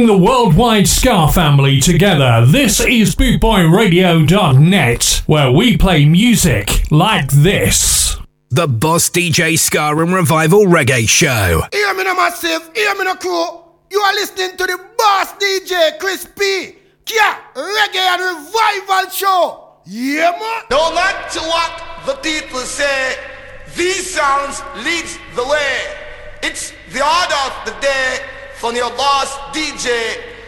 Bringing the worldwide Ska family together, this is BootboyRadio.net, where we play music like this. The Boss DJ Ska and Revival Reggae Show. Hear me no massive, hear me no crew. You are listening to the Boss DJ Chris P. Kia Reggae and Revival Show. Yeah, man. No matter what the people say, these sounds leads the way. It's the order of the day from your boss DJ.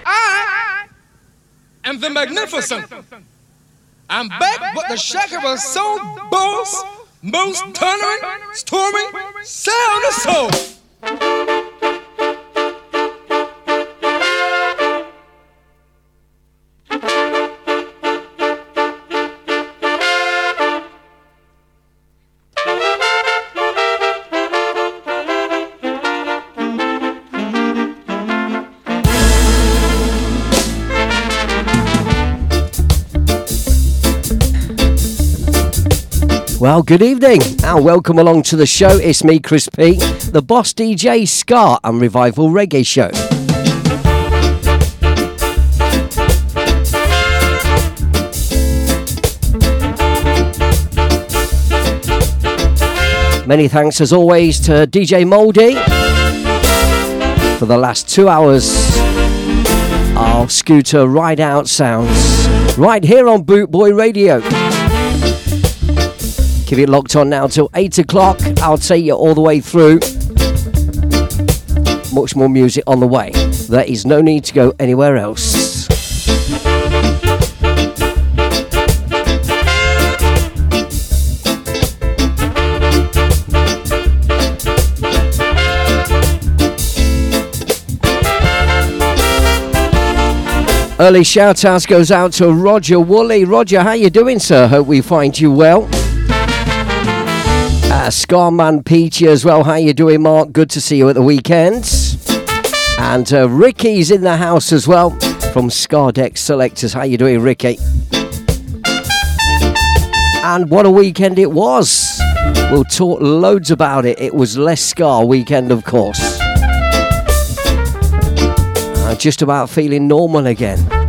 I ah! am the magnificent. I'm back with the Shakira Soul Boss, most thundering, storming sound of soul. Well, good evening and welcome along to the show. It's me, Chris P, the Boss DJ Ska and Revival Reggae Show. Many thanks as always to DJ Moldy for the last two hours of scooter ride out sounds right here on Bootboy Radio. Keep it locked on now till 8 o'clock. I'll take you all the way through. Much more music on the way. There is no need to go anywhere else. Early shout outs goes out to Roger Woolley. Roger, how you doing, sir? Hope we find you well. Uh, Scarman Peachy as well. How you doing, Mark? Good to see you at the weekends. And uh, Ricky's in the house as well from Scardeck Selectors. How you doing, Ricky? And what a weekend it was. We'll talk loads about it. It was less Scar weekend, of course. Uh, just about feeling normal again.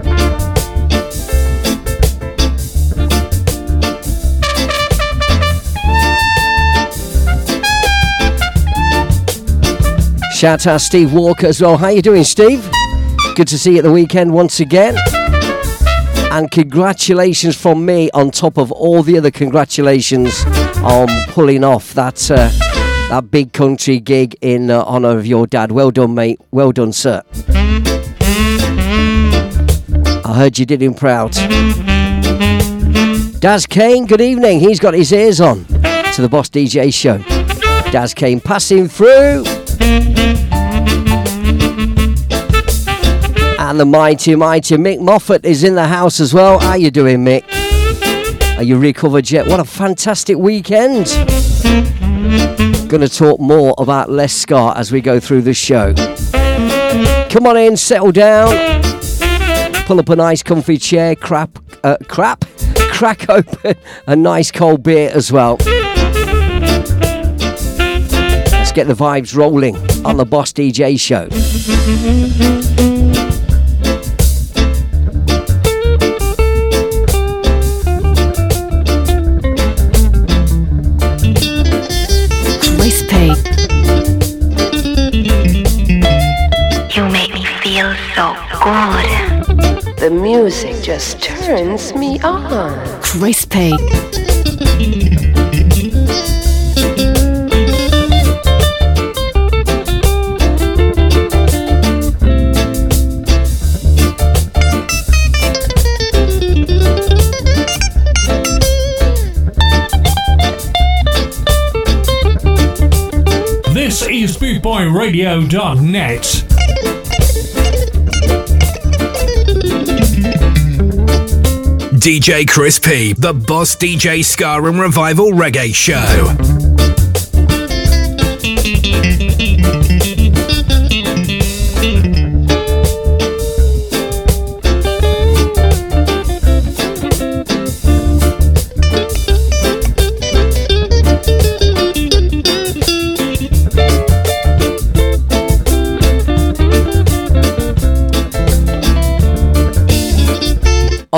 Shout out to Steve Walker as well. How you doing, Steve? Good to see you at the weekend once again. And congratulations from me on top of all the other congratulations on pulling off that uh, that big country gig in uh, honour of your dad. Well done, mate. Well done, sir. I heard you did him proud. Daz Kane, good evening. He's got his ears on to the Boss DJ show. Daz Kane passing through. And the mighty, mighty Mick Moffat is in the house as well. How you doing, Mick? Are you recovered yet? What a fantastic weekend. Gonna talk more about Les Scott as we go through the show. Come on in, settle down. Pull up a nice comfy chair, crap, uh, crap, crack open a nice cold beer as well. Let's get the vibes rolling on the Boss DJ show. Crispy. You make me feel so good. The music just turns me on. Crispy. Is BootboyRadio.net. DJ Chris P, the Boss DJ Ska and Revival Reggae Show.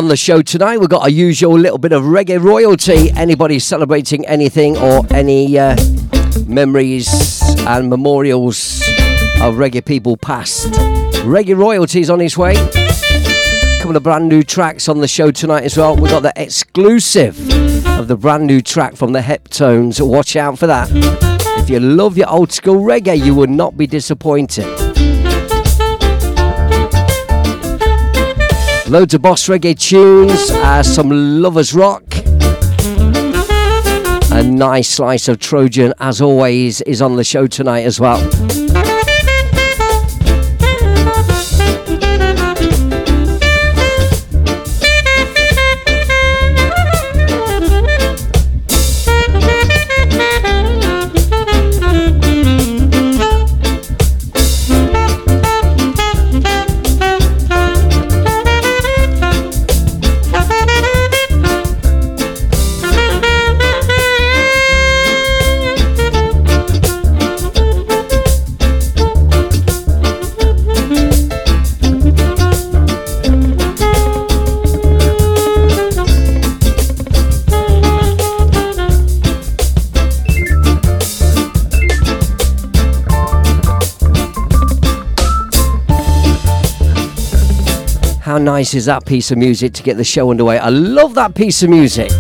On the show tonight, we've got our usual little bit of reggae royalty. Anybody celebrating anything or any uh, memories and memorials of reggae people past? Reggae royalties on its way. A couple of brand new tracks on the show tonight as well. We've got the exclusive of the brand new track from the Heptones. Watch out for that. If you love your old school reggae, you will not be disappointed. Loads of boss reggae tunes, uh, some lovers rock. A nice slice of Trojan, as always, is on the show tonight as well. How nice is that piece of music to get the show underway? I love that piece of music.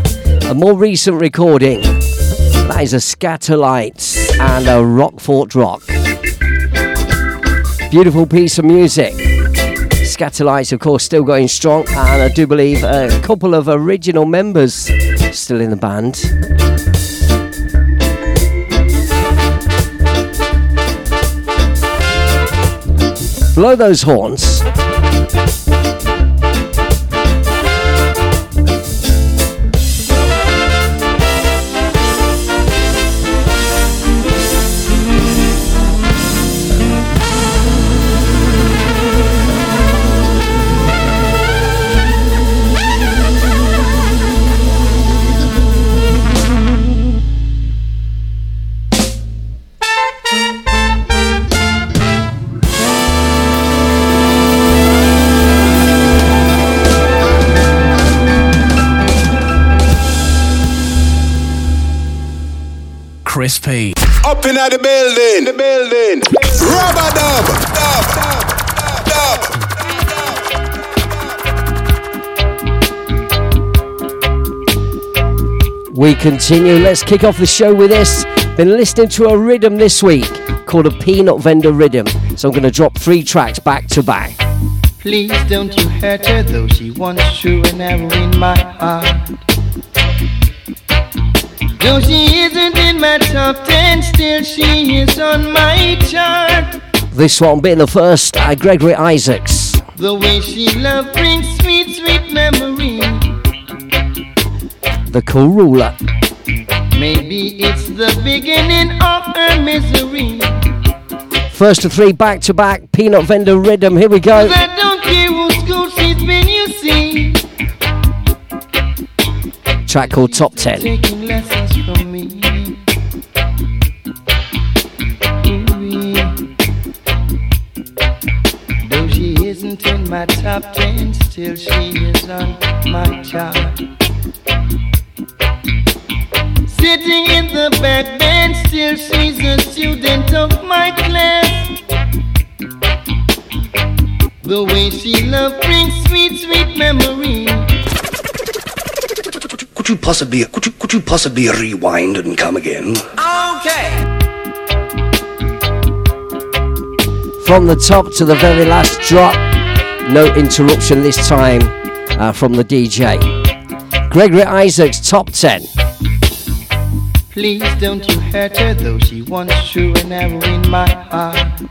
A more recent recording. That is a Skatalites and a Rockfort Rock. Beautiful piece of music. Skatalites, of course, still going strong, and I do believe a couple of original members still in the band. Blow those horns. Chris P. Up in the building, the building. Rubber dub, dub, dub, We continue. Let's kick off the show with this. Been listening to a rhythm this week called a Peanut Vendor Rhythm. So I'm going to drop three tracks back to back. Please don't you hurt her, though she once true and arrow in my heart. Though she isn't in my top ten, still she is on my chart. This one being the first, uh, Gregory Isaacs. The way she love brings sweet, sweet memory. The Cool Ruler. Maybe it's the beginning of her misery. First of three back to back, Peanut Vendor Rhythm. Here we go. Track called Top 10. Taking lessons from me. Ooh-wee. Though she isn't in my top ten, still she is on my chart. Sitting in the back bench, still she's a student of my class. The way she love brings sweet, sweet memory. Could you possibly could you could you possibly rewind and come again? Okay. From the top to the very last drop, no interruption this time uh, from the DJ. Gregory Isaacs, top 10. Please don't you hurt her, though she wants true and ever in my heart.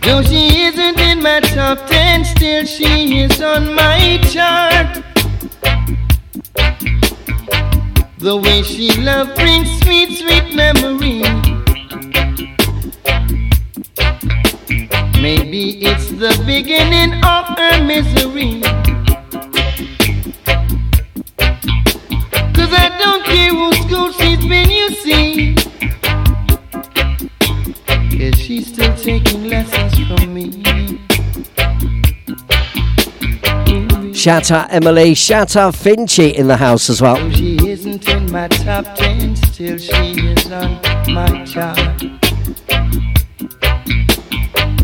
Though she isn't in my top ten, still she is on my chart. The way she love brings sweet, sweet memory. Maybe it's the beginning of her misery. Cause I don't care what school she's been, you see. Yeah, she's still taking lessons from me. Shout out Emily, shout out Finchy in the house as well. She isn't in my top ten, still she is on my chart.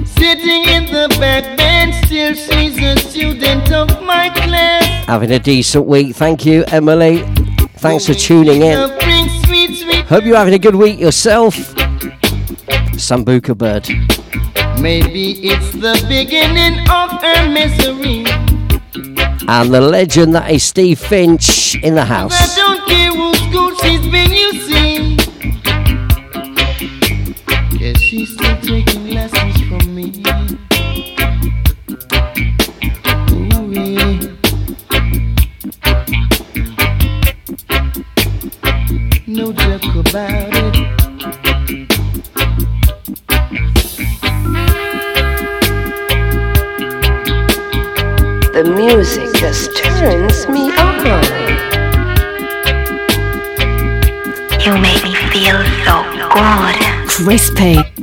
Sitting in the back bench, still she's a student of my class. Having a decent week. Thank you, Emily. Thanks for tuning in. Love brings sweet, sweet. Hope you're having a good week yourself. Sambuca Bird. Maybe it's the beginning of her misery. And the legend that is Steve Finch in the I house. don't care what school she's been, you see. She's still taking lessons from me. Ooh, yeah. No joke about it. The music just turns me on. You make me feel so good. Crispy.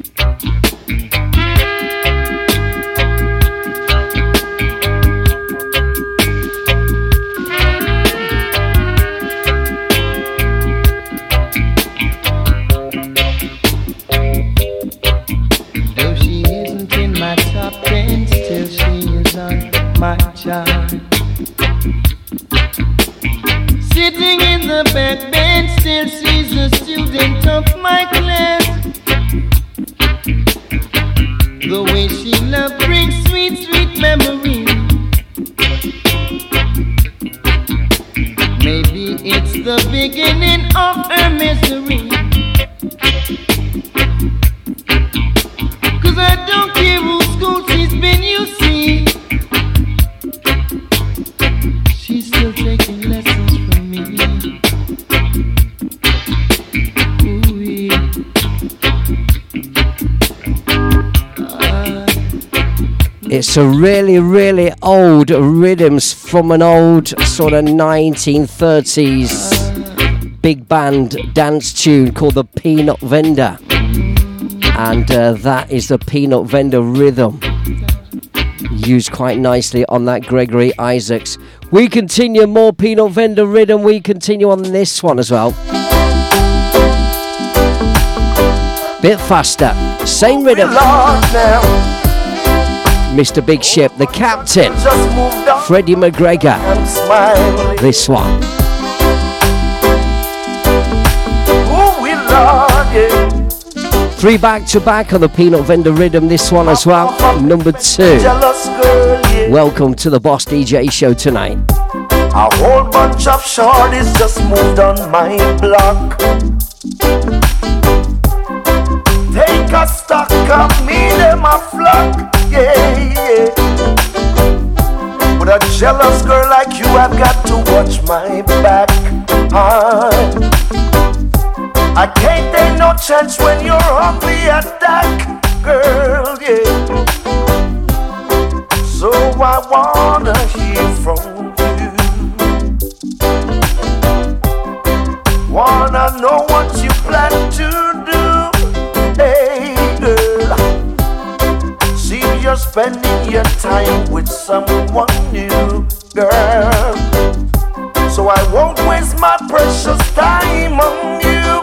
A really, really old rhythms from an old sort of 1930s big band dance tune called the Peanut Vendor. And uh, that is the Peanut Vendor rhythm. Used quite nicely on that Gregory Isaacs. We continue more Peanut Vendor rhythm. We continue on this one as well. Bit faster. Same rhythm. Mr. Big Ship, the captain, Freddie McGregor. This one. Three back to back on the Peanut Vendor Rhythm, this one as well. Number two. Welcome to the Boss DJ show tonight. A whole bunch of shorties just moved on my block. Take a stock of me, them a flock. With a jealous girl like you, I've got to watch my back. Ah. I can't take no chance when you're on the attack, girl, yeah. So I wanna hear from you. Wanna know what you spending your time with someone new, girl. So I won't waste my precious time on you.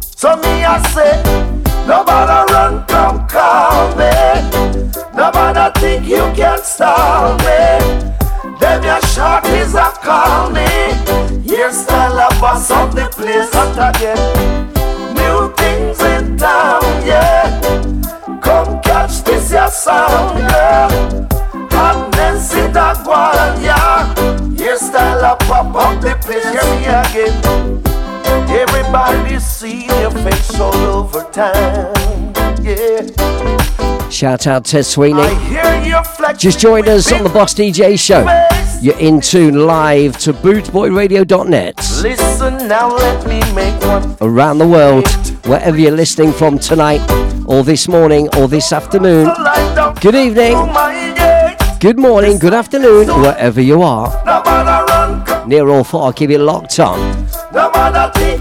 So me, I say, nobody run, come call me. Nobody think you can stop me. Them your shot is a call me. Yes, I love us on the place and again. New things in town, yeah. Catch this your sound. Hotness in the yeah. Hairstyle a pop up the place, hear me again. Everybody see your face all over town, yeah. Shout out to Sweeney. I hear your flex. Just joined us on the Boss DJ show. You're in tune live to bootboyradio.net. Listen now, let me make one. Around the world, wherever you're listening from tonight, or this morning, or this afternoon. Good evening, good morning, good afternoon, wherever you are. Near or far, keep it locked on.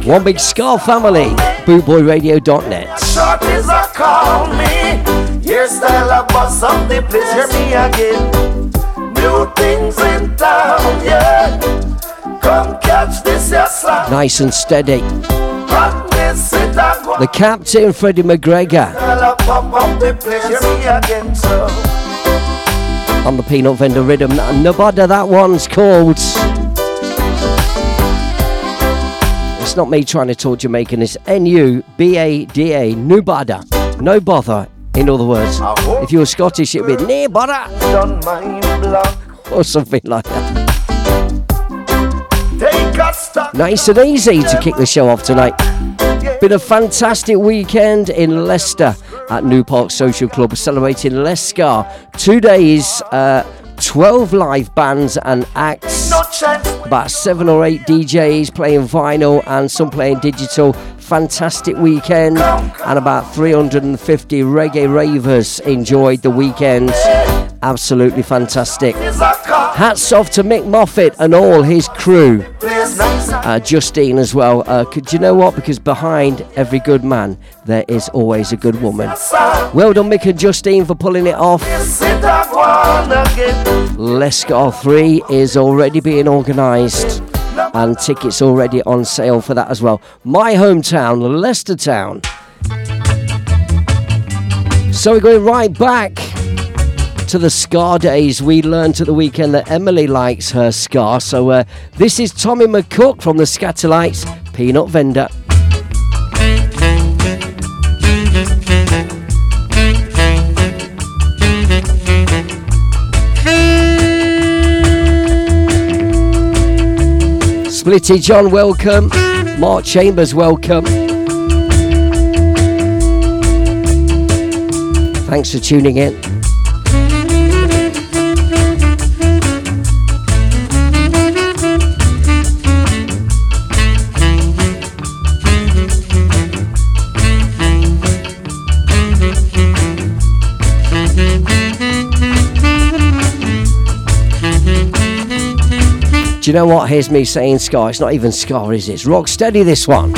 One big Ska family, bootboyradio.net. Shorties a call me. Hairstyle a bust up the place. Hear me again. Things in town, yeah. Come catch this, yes, sir. Nice and steady. The captain, Freddie McGregor, on the peanut vendor rhythm. Nobody, that one's called. It's not me trying to talk Jamaican, it's N U B A D A, Nubada. No bother, in other words. If you were Scottish, it'd be near bother Done my block. or something like that. Take a stock. Nice and easy to kick the show off tonight. Been a fantastic weekend in Leicester at New Park Social Club celebrating Lescar. Two days, uh, 12 live bands and acts. About seven or eight DJs playing vinyl and some playing digital. Fantastic weekend, and about 350 reggae ravers enjoyed the weekend. Absolutely fantastic. Hats off to Mick Moffat and all his crew. Uh, Justine as well. Uh, could you know what? Because behind every good man, there is always a good woman. Well done, Mick and Justine, for pulling it off. Again. Lescar 3 is already being organised and tickets already on sale for that as well. My hometown, Leicester Town. So we're going right back to the Ska days. We learned at the weekend that Emily likes her Ska. So uh, this is Tommy McCook from the Skatalites Peanut Vendor. Splitty John, welcome. Mark Chambers, welcome. Thanks for tuning in. Do you know what? Here's me saying Ska. It's not even Ska, is it? It's rock steady, this one.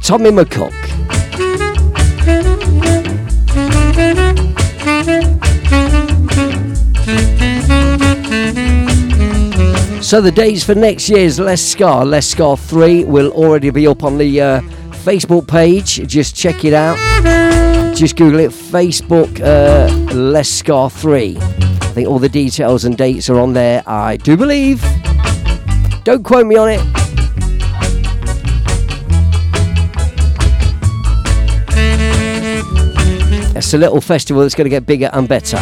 Tommy McCook. So the dates for next year's Less Scar, Less Scar 3 will already be up on the uh, Facebook page. Just check it out. Just Google it, Facebook uh, Scar 3. I think all the details and dates are on there, I do believe. Don't quote me on it. It's a little festival that's going to get bigger and better.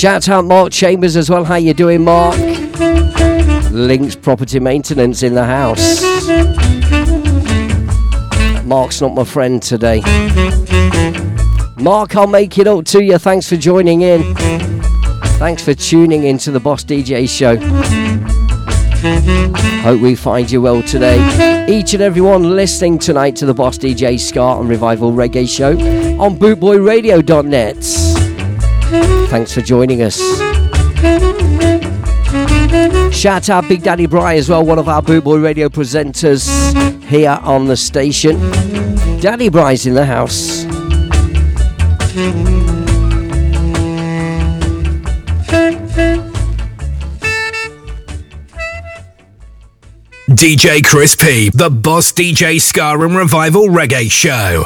Shout out Mark Chambers as well. How you doing, Mark? Links Property Maintenance in the house. Mark's not my friend today. Mark, I'll make it up to you. Thanks for joining in. Thanks for tuning in to the Boss DJ show. Hope we find you well today. Each and everyone listening tonight to the Boss DJ Ska and Revival Reggae show on bootboyradio.net. Thanks for joining us. Shout out Big Daddy Bry as well, one of our Boot Boy Radio presenters. here on the station. Daddy Bry's in the house. DJ Chris P, the Boss DJ Ska and Revival Reggae Show.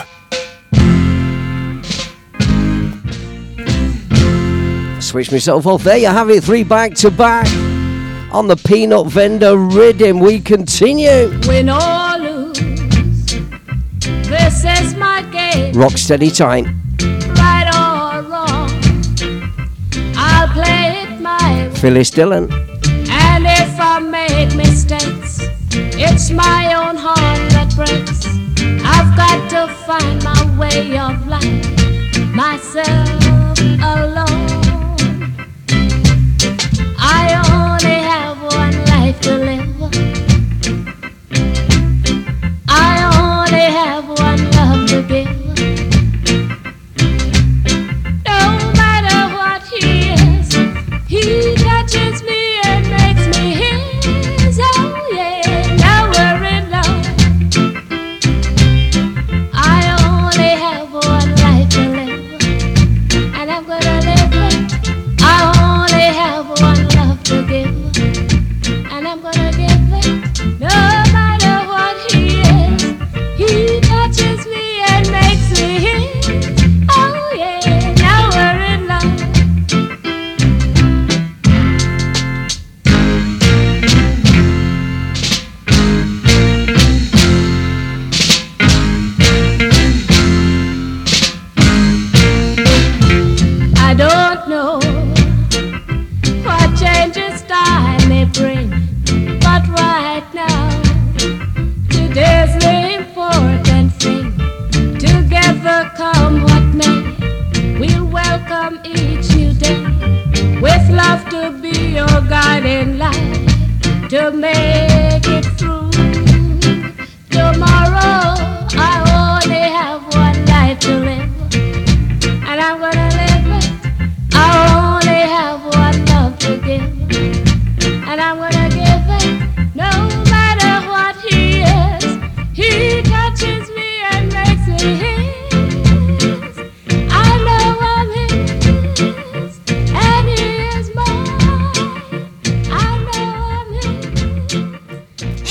Switch myself off. There you have it, three back to back on the Peanut Vendor Rhythm. We continue. Win or lose, this is my game. Rock steady time. Right or wrong, I'll play it my way. Phyllis Dillon. And if I make mistakes, it's my own heart that breaks. I've got to find my way of life, myself alone. I only have one life to live. I only have one love to give. No matter what he is, he touches me guiding light to make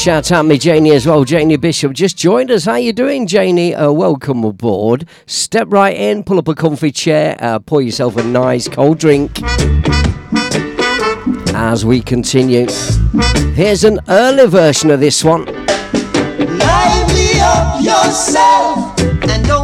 Shout out me Janie as well. Janie Bishop just joined us. How you doing, Janie? Uh, welcome aboard. Step right in, pull up a comfy chair, uh, pour yourself a nice cold drink. As we continue, here's an early version of this one. Lively up yourself and don't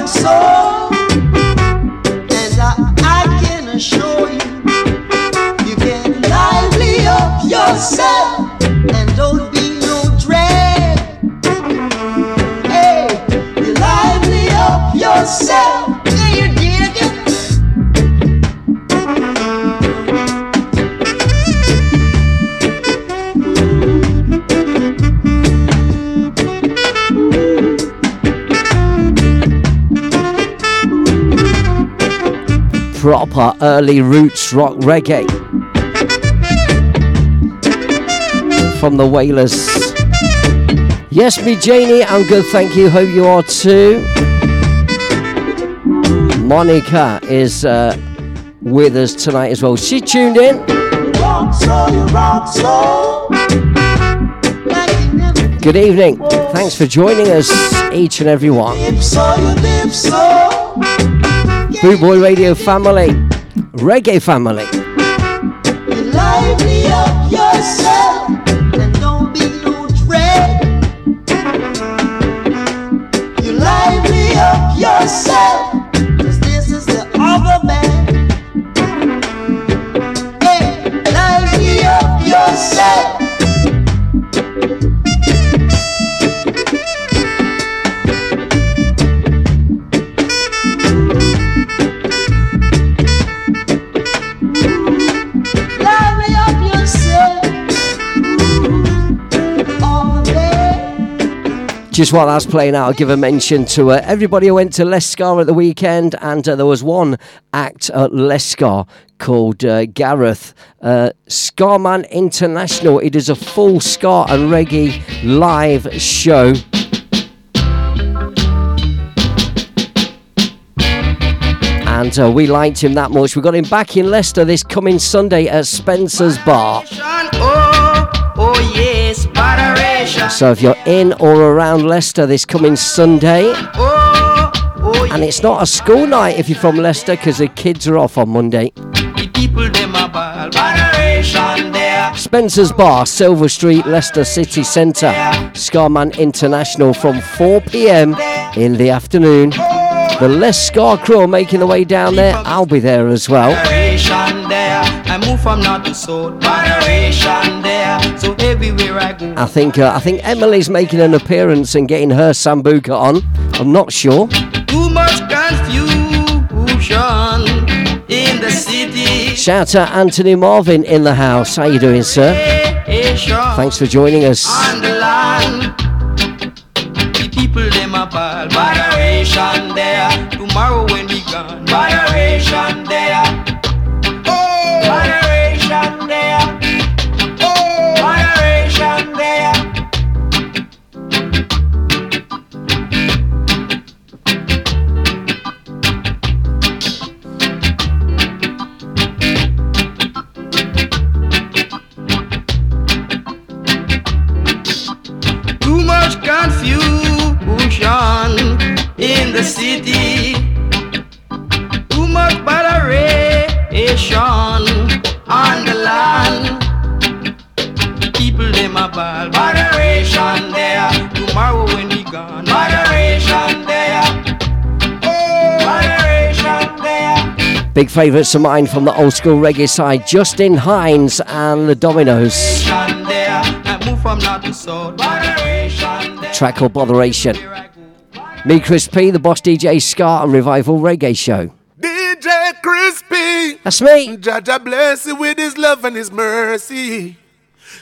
you Proper early roots rock reggae from the Wailers. Yes, me Janie, I'm good, thank you. Hope you are too. Monica is uh, with us tonight as well. She tuned in. Good evening. Thanks for joining us, each and every one. Boot Boy Radio family, reggae family. Just while that's playing out, I'll give a mention to uh, everybody who went to Lescar at the weekend, and uh, there was one act at Lescar called uh, Gareth uh, Scarman International. It is a full ska and reggae live show. And uh, we liked him that much. We got him back in Leicester this coming Sunday at Spencer's Bar. Oh, oh yes. So if you're in or around Leicester this coming Sunday, Oh, oh and it's not a school night if you're from Leicester because the kids are off on Monday. the people them a ball. Moderation there. Spencer's Bar, Silver Street, Leicester City Centre. Scarman International from 4 pm in the afternoon. Oh. The Les Scar crew making the way down there. I'll be there as well. There. I move from north to south. Moderation there. So everywhere I go. I think uh, I think Emily's making an appearance and getting her sambuca on. I'm not sure. Too much confusion in the city. Shout out Anthony Marvin in the house. How you doing, sir? Thanks for joining us. Ball. Moderation there. Tomorrow when we gone. Moderation there. Oh, moderation there. Big favourites of mine from the old school reggae side Justin Hines and the Dominoes. Moderation there. I move from north to south. Moderation there. Track called Botheration. Me, Chris P, the boss DJ Ska and Revival Reggae Show. DJ Crispy. That's me. Jaja bless you with his love and his mercy.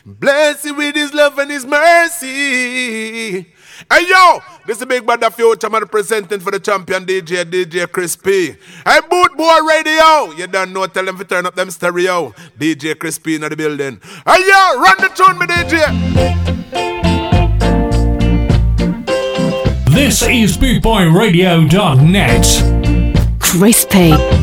Bless you with his love and his mercy. Hey yo, this is the big brother future man presenting for the champion DJ, DJ Crispy. Hey boot boy radio, you don't know, tell them to turn up them stereo. DJ Crispy in the building. Hey yo, run the tune me DJ. This is BootboyRadio.net. Crispy.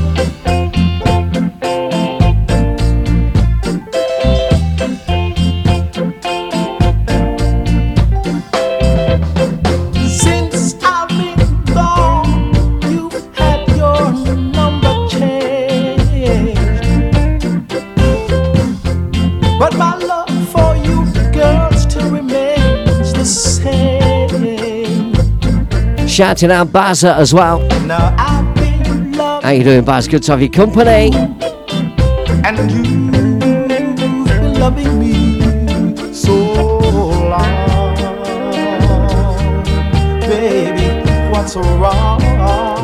Shouting out Bazza as well. Now I've been loved How you doing, Baz? Good to have your company. and you've been loving me so long. Baby, what's wrong?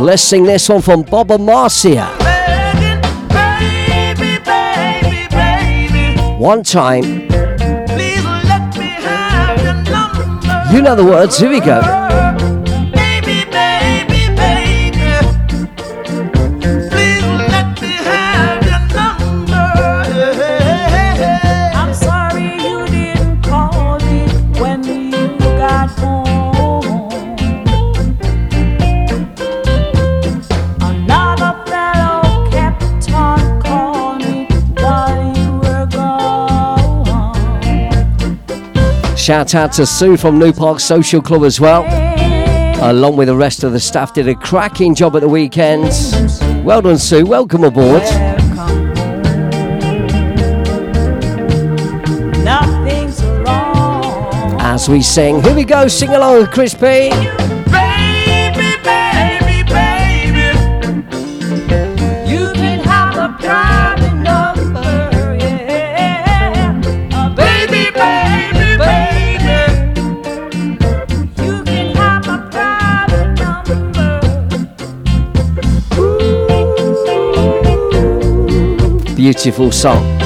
Let's sing this one from Bob and Marcia. One time. You know the words. Here we go. Shout out to Sue from New Park Social Club as well. Along with the rest of the staff, did a cracking job at the weekend. Well done, Sue. Welcome aboard. As we sing, here we go. Sing along with Chris P. Beautiful song.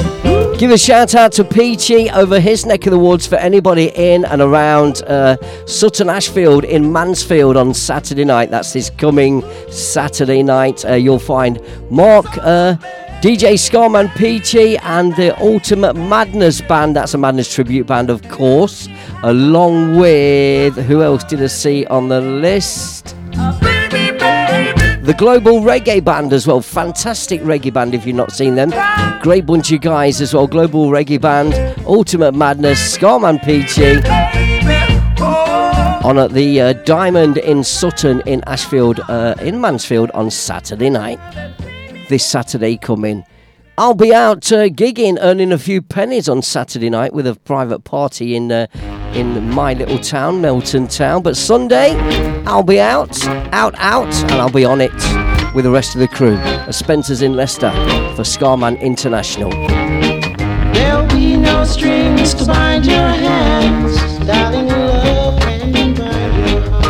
Give a shout out to Peachy over his neck of the woods for anybody in and around uh, Sutton Ashfield in Mansfield on Saturday night. That's this coming Saturday night. Uh, you'll find Mark. Uh, DJ Scarman Peachy and the Ultimate Madness Band. That's a Madness tribute band, of course. Along with who else did I see on the list? The Global Reggae Band as well. Fantastic reggae band if you've not seen them. Great bunch of guys as well. Global Reggae Band, Ultimate Madness, Scarman Peachy. On at the uh, Diamond in Sutton in Ashfield, uh, in Mansfield on Saturday night. This Saturday coming. I'll be out uh, gigging, earning a few pennies on Saturday night with a private party in uh, in my little town, Melton Town. But Sunday, I'll be out, out, out, and I'll be on it with the rest of the crew at Spencer's in Leicester for Scarman International. There'll be no strings to bind your hands, darling. Love can bind your heart.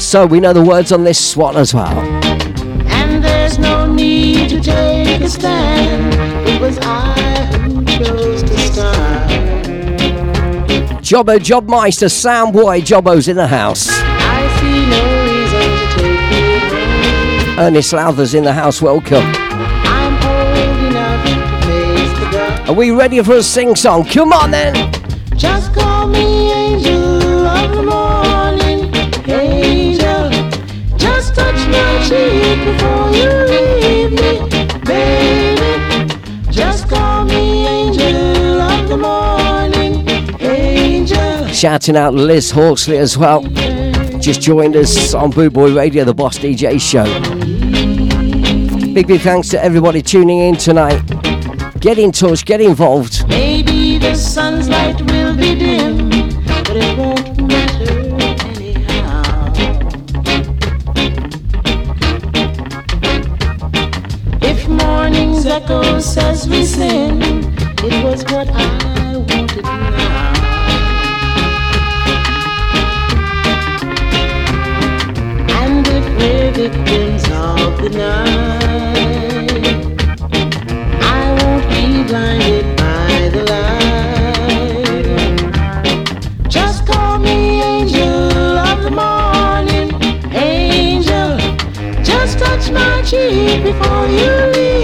So we know the words on this swan as well. And there's no need to take a stand. It was I who chose. Jobbo Jobmeister, Soundboy Jobbo's in the house. I see no reason to take it. Ernest Lowther's in the house, welcome. I'm old enough to face the. Are we ready for a sing song? Come on then! Just call me angel of the morning, angel. Just touch my cheek before you Shouting out Liz Horsley as well. Just joined us on Bootboy Radio, the Boss DJ show. Big, big thanks to everybody tuning in tonight. Get in touch, get involved. Maybe the sun's light will be dim, but it won't matter anyhow. If morning's echo says we sin, it was what I wanted victims of the night, I won't be blinded by the light. Just call me angel of the morning, angel. Just touch my cheek before you leave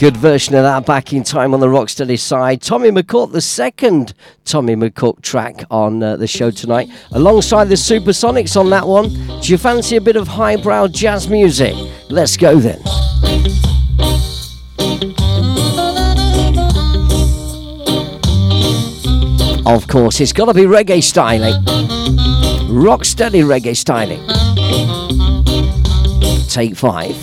Good version of that back in time on the Rocksteady side. Tommy McCook, the second Tommy McCook track on uh, the show tonight, alongside the Supersonics on that one. Do you fancy a bit of highbrow jazz music? Let's go then. Of course, it's got to be reggae styling. Rocksteady reggae styling. Take five.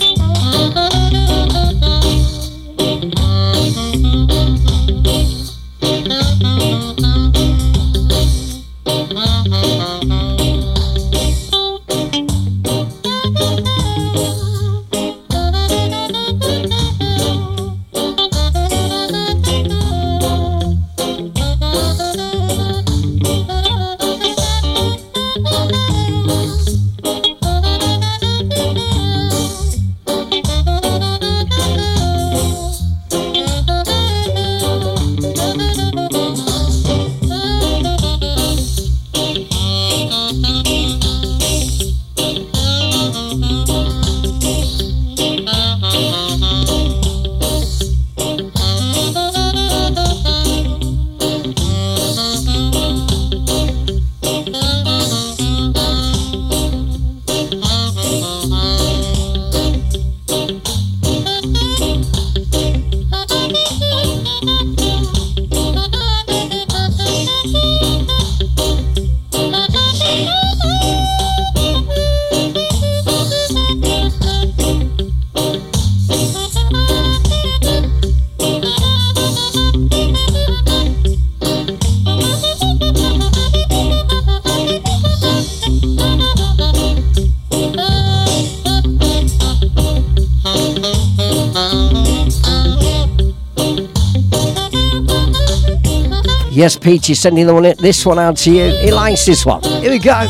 Peachy, sending the one, this one out to you. He likes this one. Here we go.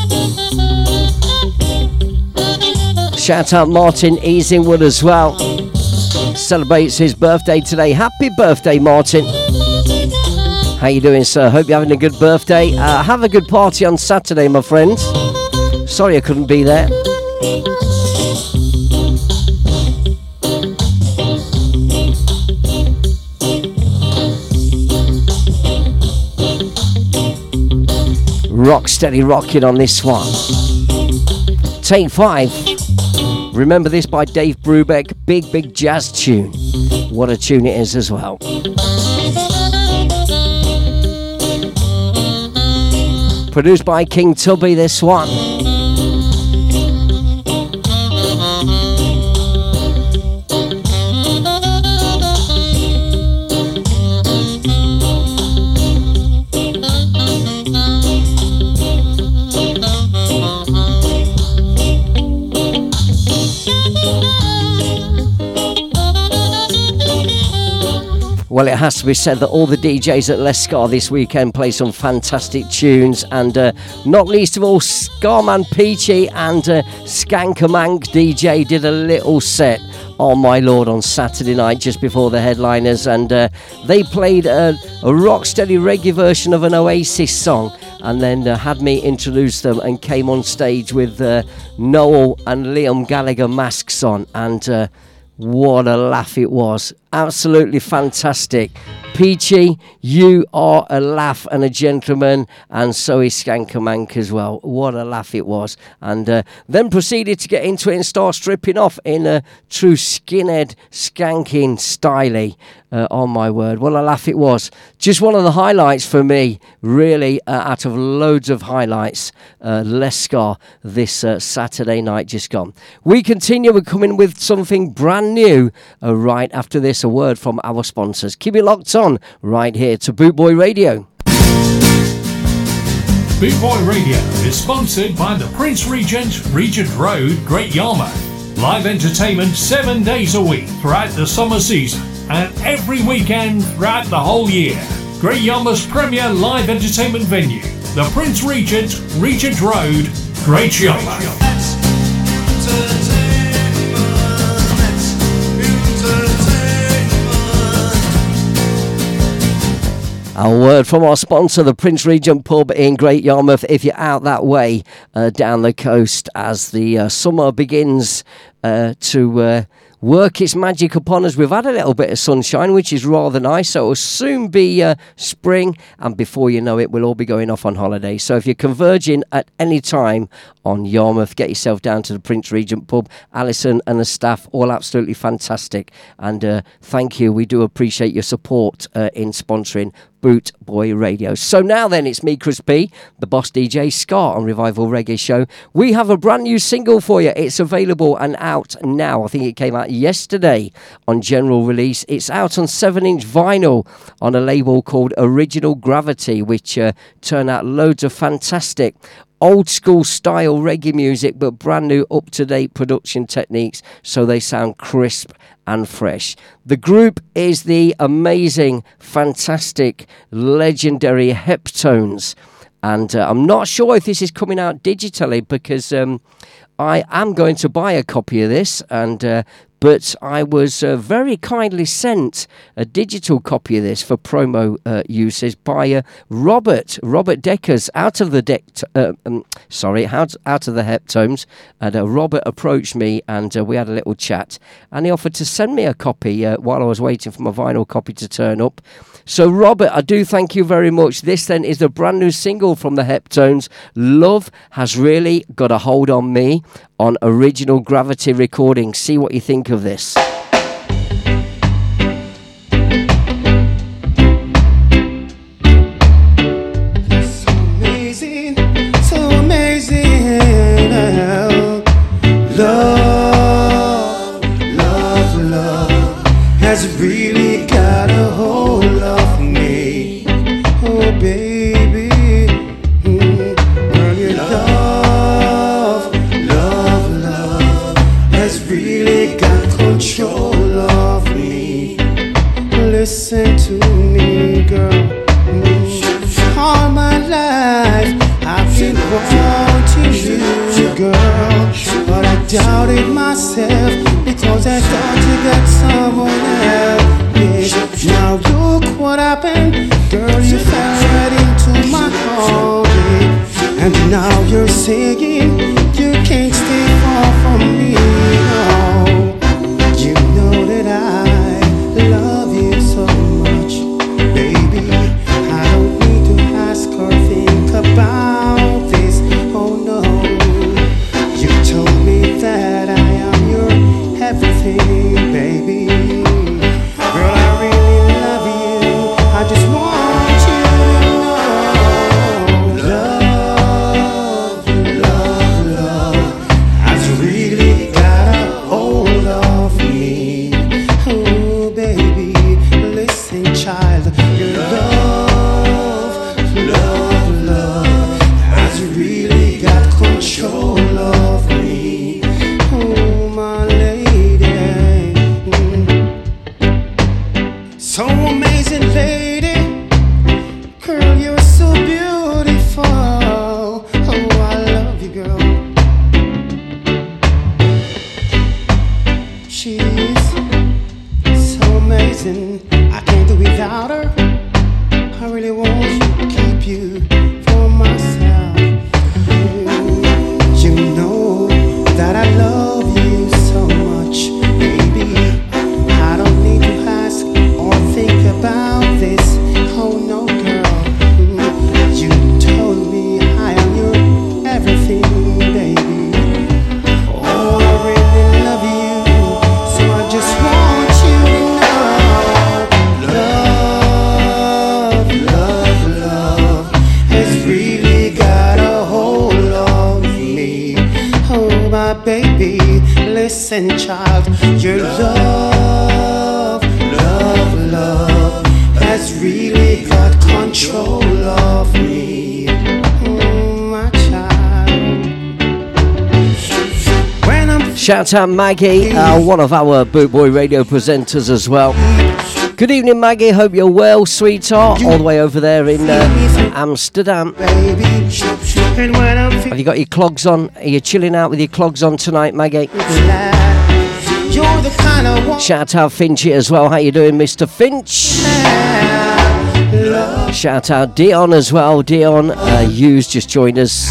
Shout out Martin Easingwood as well. Celebrates his birthday today. Happy birthday, Martin. How you doing, sir? Hope you're having a good birthday. Uh, have a good party on Saturday, my friends. Sorry I couldn't be there. Rock steady rocking on this one. Take five. Remember this by Dave Brubeck. Big, big jazz tune. What a tune it is as well. Produced by King Tubby, this one. Well, it has to be said that all the DJs at Lescar this weekend play some fantastic tunes, and uh, not least of all, Scarman Peachy and uh, Skankamank DJ did a little set on My Lord on Saturday night just before the headliners, and uh, they played a, a rocksteady reggae version of an Oasis song and then uh, had me introduce them and came on stage with uh, Noel and Liam Gallagher masks on and uh, what a laugh it was. Absolutely fantastic. Peachy, you are a laugh and a gentleman, and so is Skankamank as well. What a laugh it was. And uh, then proceeded to get into it and start stripping off in a true skinhead skanking style. Uh, on my word, what a laugh it was. Just one of the highlights for me, really, uh, out of loads of highlights, uh, Lescar this uh, Saturday night just gone. We continue, we're coming with something brand new uh, right after this, a word from our sponsors. Keep it locked on right here to Bootboy Radio. Bootboy Radio is sponsored by the Prince Regent, Regent Road, Great Yarmouth. Live entertainment seven days a week throughout the summer season and every weekend throughout the whole year. Great Yarmouth's premier live entertainment venue, the Prince Regent, Regent Road, Great Yarmouth. A word from our sponsor, the Prince Regent Pub in Great Yarmouth. If you're out that way uh, down the coast as the uh, summer begins uh, to uh, work its magic upon us. We've had a little bit of sunshine, which is rather nice. So it'll soon be uh, spring, and before you know it, we'll all be going off on holiday. So if you're converging at any time on Yarmouth, get yourself down to the Prince Regent pub. Alison and the staff, all absolutely fantastic. And uh, thank you. We do appreciate your support uh, in sponsoring Boot Boy Radio. So now then, it's me, Chris P, the boss DJ Ska on Revival Reggae Show. We have a brand new single for you. It's available and out now. I think it came out yesterday on general release. It's out on 7 inch vinyl on a label called Original Gravity, which uh, turn out loads of fantastic old school style reggae music, but brand new up to date production techniques so they sound crisp and fresh. The group is the amazing, fantastic, legendary Heptones. And uh, I'm not sure if this is coming out digitally because um, I am going to buy a copy of this and uh, but I was uh, very kindly sent a digital copy of this for promo uh, uses by uh, Robert Robert Deckers out of the deck uh, um, sorry out, out of the Heptones and uh, Robert approached me and uh, we had a little chat and he offered to send me a copy while I was waiting for my vinyl copy to turn up. So Robert I do thank you very much. This then is a brand new single from the Heptones. Love has really got a hold on me on original Gravity recording see what you think of this. listen to me, girl. All my life I've been wanting you, girl. But I doubted myself because I thought you got someone else. Now look what happened, girl. You fell right into my heart, and now you're singing. I'm Shout out Maggie, uh, one of our Boot Boy radio presenters as well. Good evening, Maggie. Hope you're well, sweetheart. All the way over there in uh, Amsterdam. Have you got your clogs on? Are you chilling out with your clogs on tonight, Maggie? Shout out Finchy as well. How you doing, Mr. Finch? Shout out Dion as well. Dion, uh, Hughes just joined us.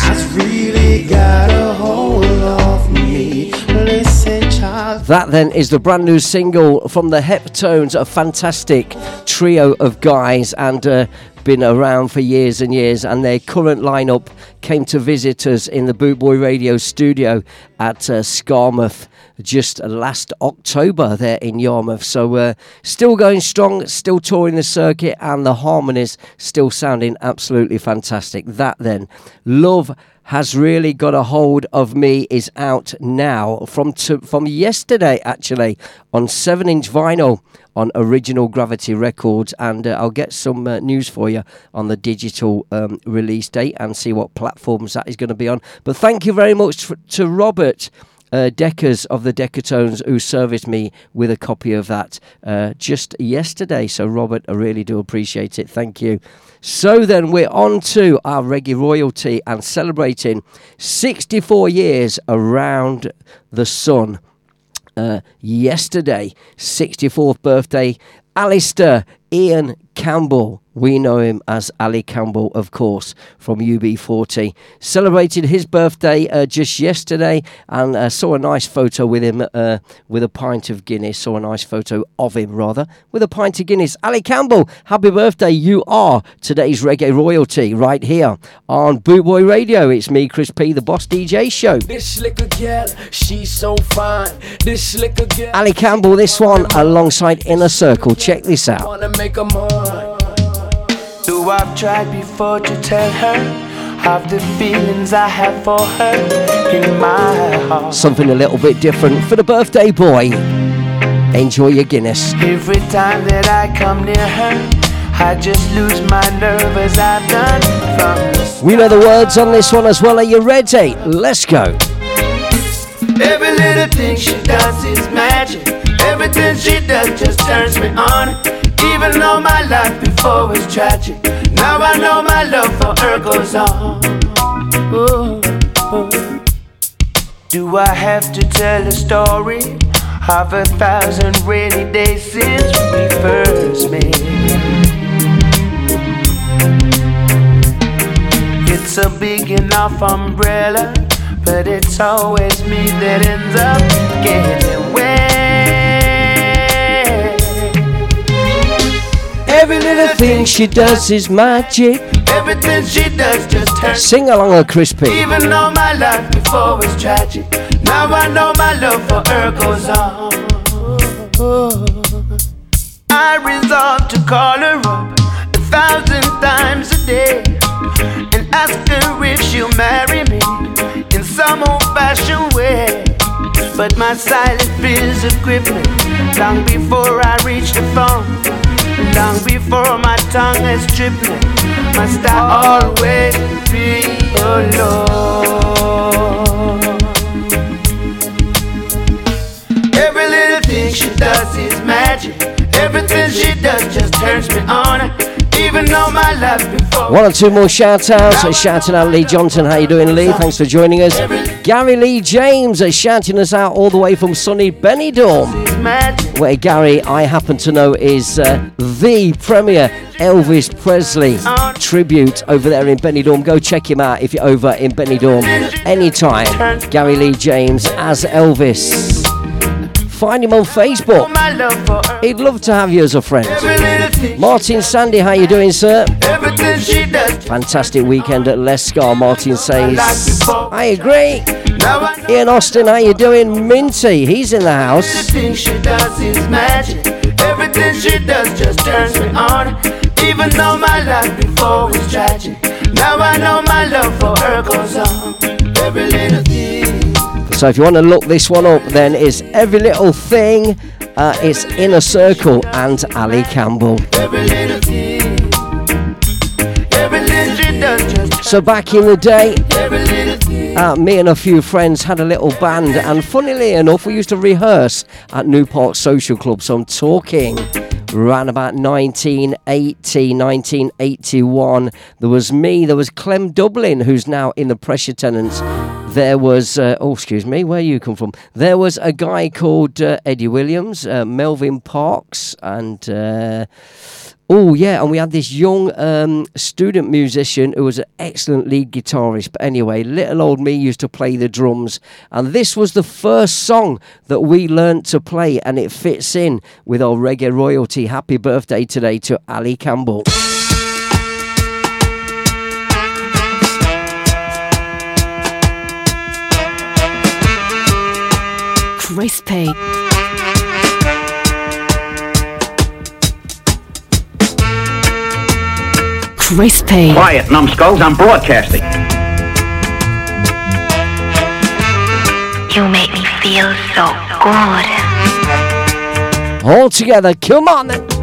That then is the brand new single from the Heptones, a fantastic trio of guys and uh, been around for years and years. And their current lineup came to visit us in the Bootboy Radio studio at uh, just last October there in Yarmouth. So uh, still going strong, still touring the circuit, and the harmonies still sounding absolutely fantastic. That then, love has really got a hold of me is out now from from yesterday actually on 7 inch vinyl on original gravity records and uh, i'll get some uh, news for you on the digital um, release date and see what platforms that is going to be on but thank you very much to robert uh, Deckers of the Decatones who serviced me with a copy of that uh, just yesterday. So, Robert, I really do appreciate it. Thank you. So, then we're on to our reggae royalty and celebrating 64 years around the sun. Uh, yesterday, 64th birthday, Alistair Ian Campbell. We know him as Ali Campbell, of course, from UB40. Celebrated his birthday uh, just yesterday and uh, saw a nice photo with him uh, with a pint of Guinness. Saw a nice photo of him, rather, with a pint of Guinness. Ali Campbell, happy birthday. You are today's reggae royalty right here on Bootboy Radio. It's me, Chris P, the Boss DJ Show. This little girl, she's so fine. This little girl. Ali Campbell, this one alongside Inner Circle. Check this out. Wanna make her mine. Do I've tried before to tell her of the feelings I have for her in my heart? Something a little bit different for the birthday boy. Enjoy your Guinness. Every time that I come near her, I just lose my nerve as I've done from the We know the words on this one as well. Are you ready? Let's go. Every little thing she does is magic. Everything she does just turns me on. Even though my life before was tragic, now I know my love for her goes on. Ooh. Do I have to tell a story of a thousand rainy days since we first met? It's a big enough umbrella, but it's always me that ends up getting wet. Every little thing she does is magic. Everything she does just turns. Sing along, a crispy. Even though my life before was tragic, now I know my love for her goes on. I resolve to call her up a thousand times a day and ask her if she'll marry me in some old-fashioned way. But my silent fears have gripped me long before I reach the phone. Long before my tongue is dripping. must I always be alone? Every little thing she does is magic. Everything she does just turns me on. Even though my life before. One or two more shout outs. Shouting out Lee Johnson. How you doing, Lee? Thanks for joining us. Gary Lee James is shouting us out all the way from sunny Benidorm. Where Gary, I happen to know, is uh, the premier Elvis Presley tribute over there in Benidorm. Go check him out if you're over in Benidorm anytime. Gary Lee James as Elvis. Find him on Facebook. He'd love to have you as a friend. Martin Sandy, how you doing, sir? Fantastic weekend at Lescar, Martin says. I agree. Ian Austin, how you doing? Minty, he's in the house. Everything she does is magic. Everything she does just turns me on. Even though my life before was tragic, now I know my love for her goes on. Every little thing. So if you want to look this one up, then it's Every Little Thing. Uh, it's Inner Circle and Ali Campbell. So back in the day, uh, me and a few friends had a little band, and funnily enough, we used to rehearse at New Park Social Club. So I'm talking around about 1980, 1981. There was me, there was Clem Dublin, who's now in the Pressure Tenants. There was, uh, oh, excuse me, where you come from? There was a guy called uh, Eddie Williams, uh, Melvin Parks, and. Uh, Oh yeah, and we had this young um, student musician who was an excellent lead guitarist. But anyway, little old me used to play the drums, and this was the first song that we learnt to play, and it fits in with our reggae royalty. Happy birthday today to Ali Campbell. Crispy. Crispy. Quiet, numbskulls, I'm broadcasting. You make me feel so good. All together, come on then.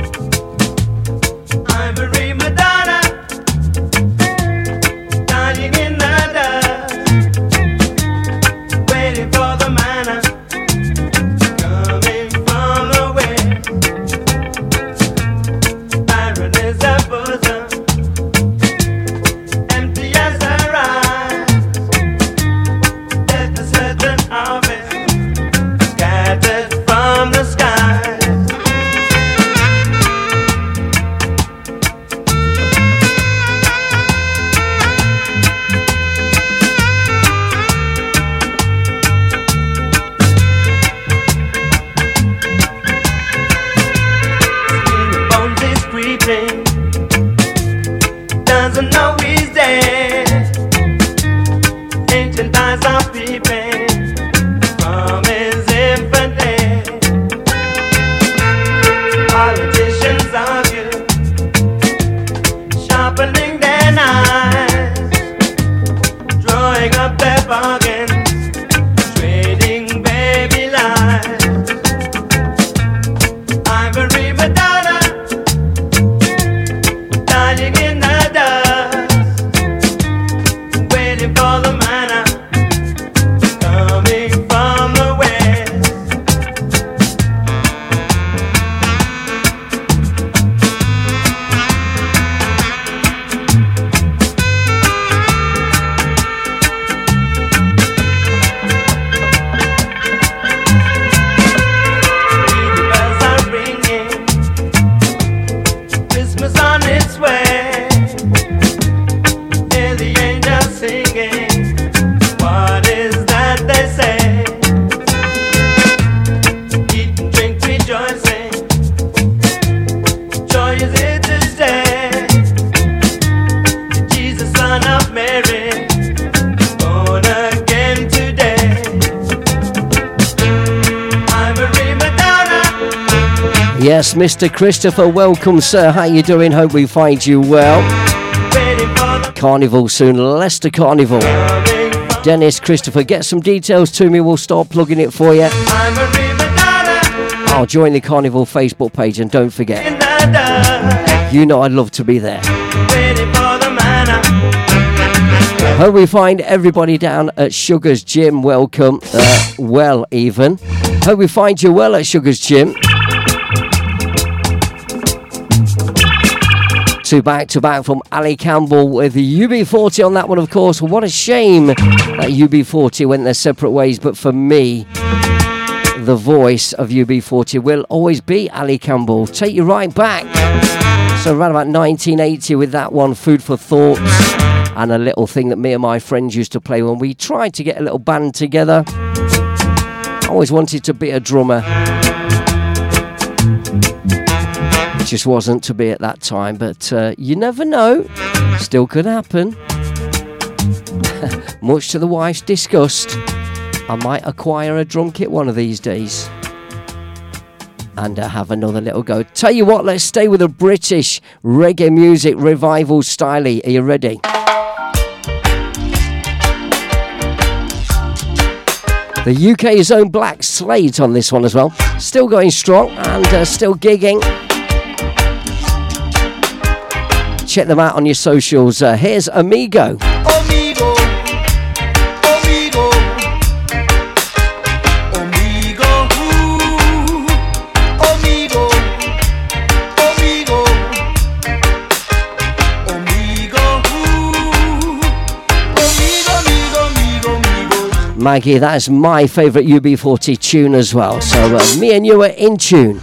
Mr. Christopher, welcome, sir. How you doing? Hope we find you well. Carnival soon, Leicester Carnival. Dennis, Christopher, get some details to me. We'll start plugging it for you. I'll join the Carnival Facebook page and don't forget, you know I'd love to be there. Hope we find everybody down at Sugar's Gym. Welcome. Uh, well, even. Hope we find you well at Sugar's Gym. Two back to back from Ali Campbell with UB40 on that one, of course. What a shame that UB40 went their separate ways, but for me, the voice of UB40 will always be Ali Campbell. Take you right back. So, around about 1980 with that one, Food for Thought, and a little thing that me and my friends used to play when we tried to get a little band together. I always wanted to be a drummer. Just wasn't to be at that time, but uh, you never know. Still could happen. Much to the wife's disgust, I might acquire a drum kit one of these days and uh, have another little go. Tell you what, let's stay with the British reggae music revival style. Are you ready? The UK's own Black Slate on this one as well. Still going strong and uh, still gigging. Check them out on your socials. Uh, here's Amigo. Amigo, amigo, amigo, ooh, amigo, amigo, amigo, ooh, amigo, amigo, amigo, amigo. Maggie, that is my favourite UB40 tune as well. So uh, me and you are in tune.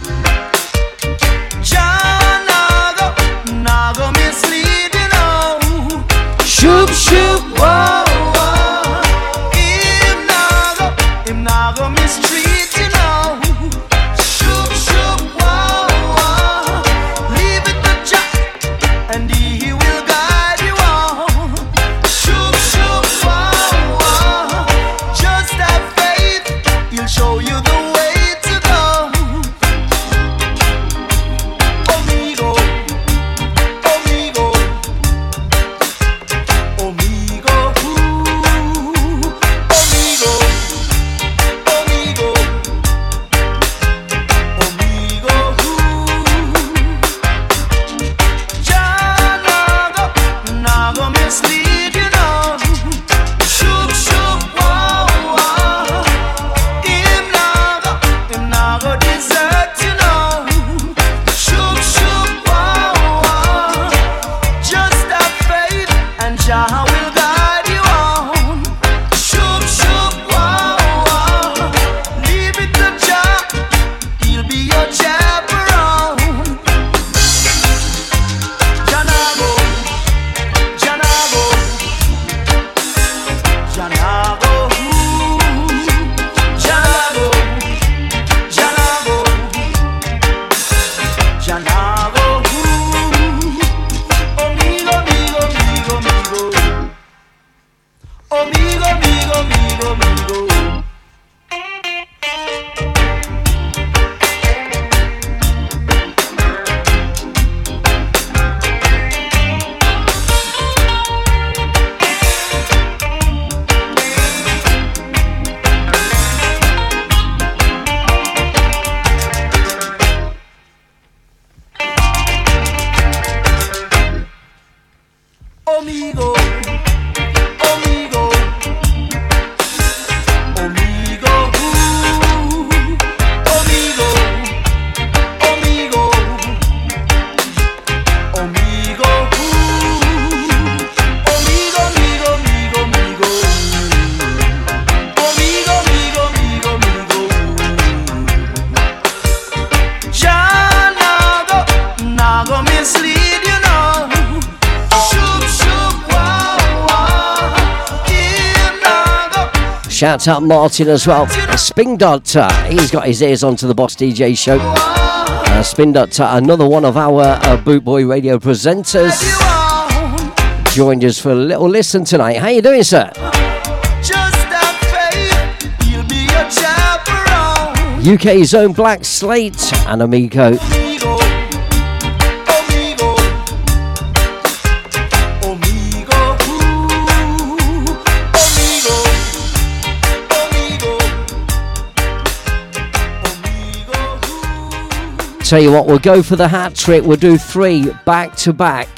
Out Martin as well. Spin Doctor, he's got his ears onto the Boss DJ show. Uh, Spin Doctor, another one of our uh, Boot Boy radio presenters, joined us for a little listen tonight. How you doing, sir? Just have faith, he'll be your chaperone. UK's own Black Slate and Amigo. Tell you what, we'll go for the hat trick. We'll do three back to back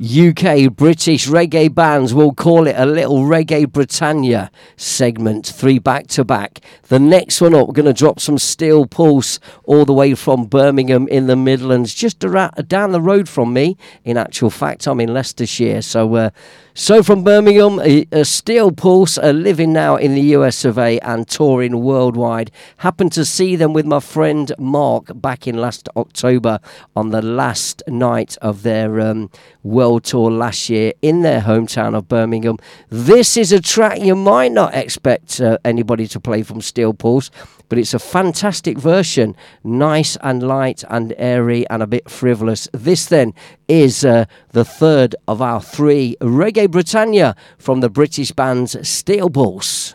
UK British reggae bands. We'll call it a little Reggae Britannia segment, three back to back. The next one up, we're going to drop some Steel Pulse all the way from Birmingham in the Midlands, just around, down the road from me. In actual fact, I'm in Leicestershire. So, uh, so from Birmingham, Steel Pulse are living now in the US of A and touring worldwide. Happened to see them with my friend Mark back in last October on the last night of their um, world tour last year in their hometown of Birmingham. This is a track you might not expect uh, anybody to play from Steel Pulse but it's a fantastic version, nice and light and airy and a bit frivolous. This then is uh, the third of our three Reggae Britannia from the British band's Steel Pulse.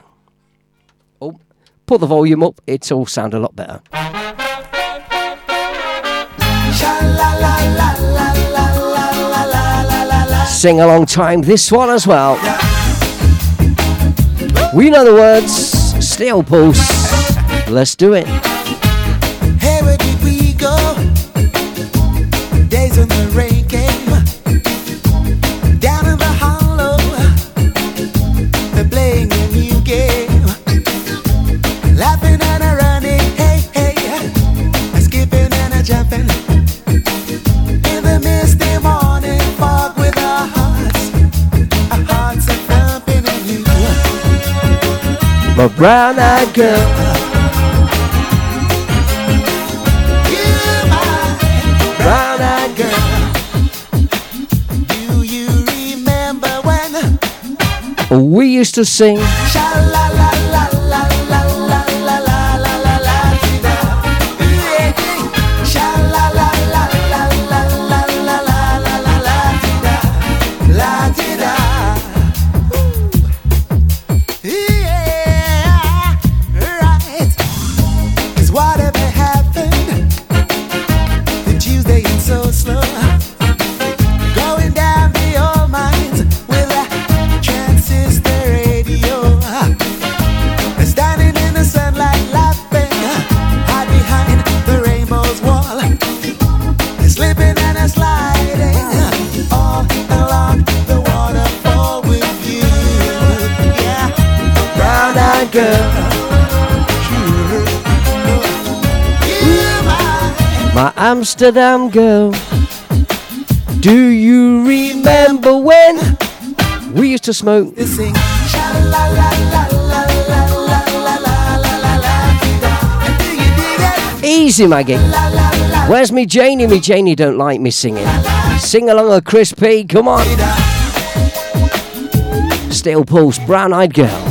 Oh, put the volume up, it's all sound a lot better. Sing along time, this one as well. We know the words, Steel Pulse. Let's do it. Hey, where did we go? Days when the rain came down in the hollow. They're playing a new game, laughing and a running. Hey, hey, a skipping and a jumping in the misty morning fog with our hearts, our hearts are thumping in you. My brown-eyed girl. We used to sing. Whatever girl. My Amsterdam girl. Do you remember when we used to smoke? Easy, Maggie. Where's me Janie? Me Janie don't like me singing. Sing along a Chris P. Come on. Steel Pulse, Brown Eyed Girl.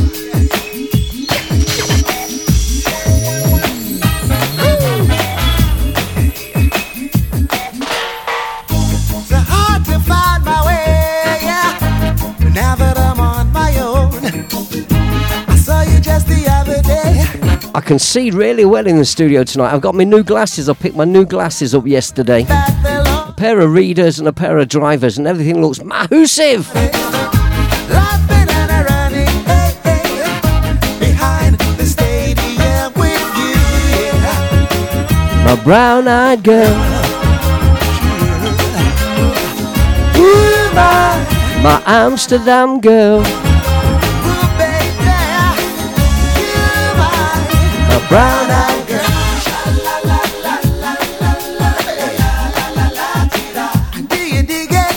Can see really well in the studio tonight. I've got my new glasses. I picked my new glasses up yesterday. A pair of readers and a pair of drivers, and everything looks massive. My brown eyed girl. Ooh, my, my Amsterdam girl. Brown eyed girl. Do you dig it?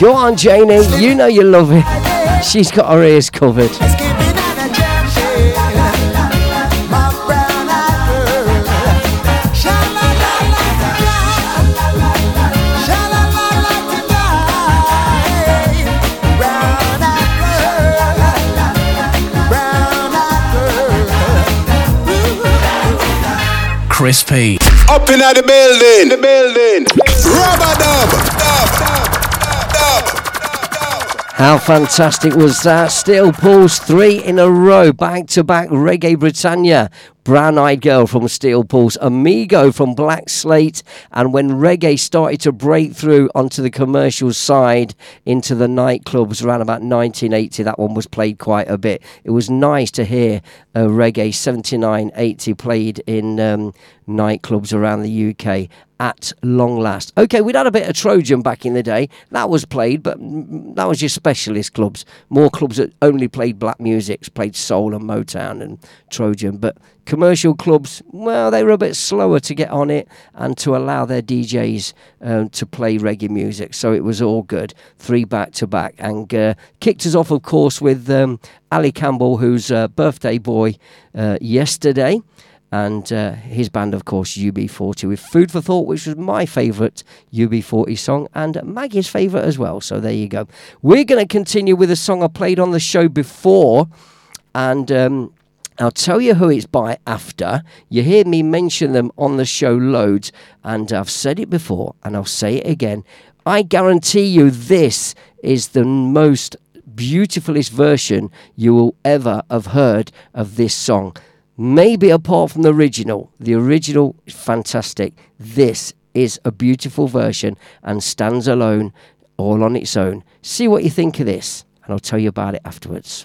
Go on, Janie. You know you love it. She's got her ears covered. Chris P. Up in the building, the building. Rubber dub, dub, dub, dub, dub. How fantastic was that? Steel Pulse three in a row, back to back Reggae Britannia. Brown Eyed Girl from Steel Pulse, Amigo from Black Slate, and when reggae started to break through onto the commercial side into the nightclubs around about 1980, that one was played quite a bit. It was nice to hear uh, reggae 79 80 played in um, nightclubs around the UK at long last. Okay, we'd had a bit of Trojan back in the day. That was played, but that was your specialist clubs. More clubs that only played black music, played soul and Motown and Trojan. But commercial clubs, well, they were a bit slower to get on it and to allow their DJs um, to play reggae music. So it was all good. Three back to back. And uh, kicked us off, of course, with um, Ali Campbell, whose uh, birthday boy uh, yesterday and uh, his band, of course, UB40 with Food for Thought, which was my favourite UB40 song and Maggie's favourite as well. So there you go. We're going to continue with a song I played on the show before, and um, I'll tell you who it's by after. You hear me mention them on the show loads, and I've said it before, and I'll say it again. I guarantee you this is the most beautifulest version you will ever have heard of this song. Maybe apart from the original. The original is fantastic. This is a beautiful version and stands alone, all on its own. See what you think of this, and I'll tell you about it afterwards.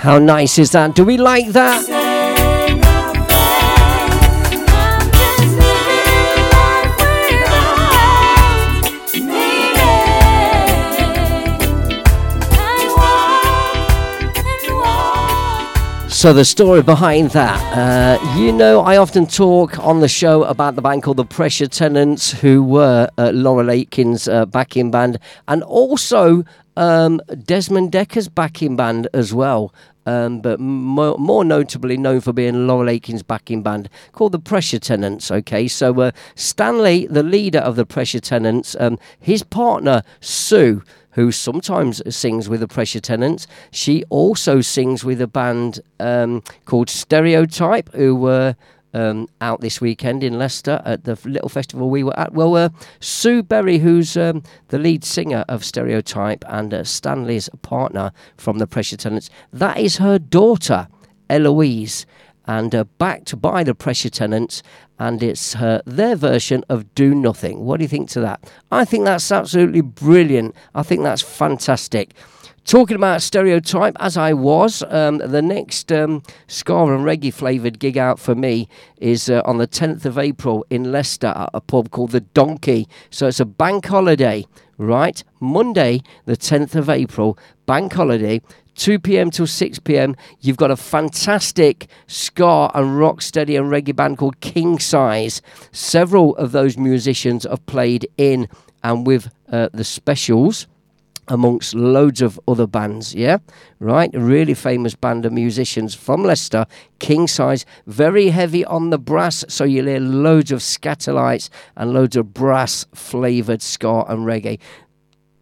How nice is that? Do we like that? So the story behind that, uh, you know, I often talk on the show about the band called the Pressure Tenants, who were uh, Laurel Aitken's uh, backing band, and also um, Desmond Dekker's backing band as well. Um, but mo- more notably known for being Laurel Aitken's backing band called the Pressure Tenants. Okay, so uh, Stanley, the leader of the Pressure Tenants, um, his partner Sue who sometimes sings with the Pressure Tenants. She also sings with a band um, called Stereotype, who were um, out this weekend in Leicester at the little festival we were at. Well, uh, Sue Berry, who's um, the lead singer of Stereotype and uh, Stanley's partner from the Pressure Tenants, that is her daughter, Eloise and uh, backed by the Pressure Tenants, and it's uh, their version of Do Nothing. What do you think to that? I think that's absolutely brilliant. I think that's fantastic. Talking about stereotype, as I was, um, the next um, ska and reggae flavoured gig out for me is uh, on the 10th of April in Leicester at a pub called The Donkey. So it's a bank holiday, right? Monday, the 10th of April, bank holiday. 2 p.m. till 6 p.m. You've got a fantastic ska and rock steady and reggae band called King Size. Several of those musicians have played in and with uh, the specials amongst loads of other bands, yeah? Right? A really famous band of musicians from Leicester, King Size, very heavy on the brass, so you'll hear loads of Skatalites and loads of brass flavoured ska and reggae.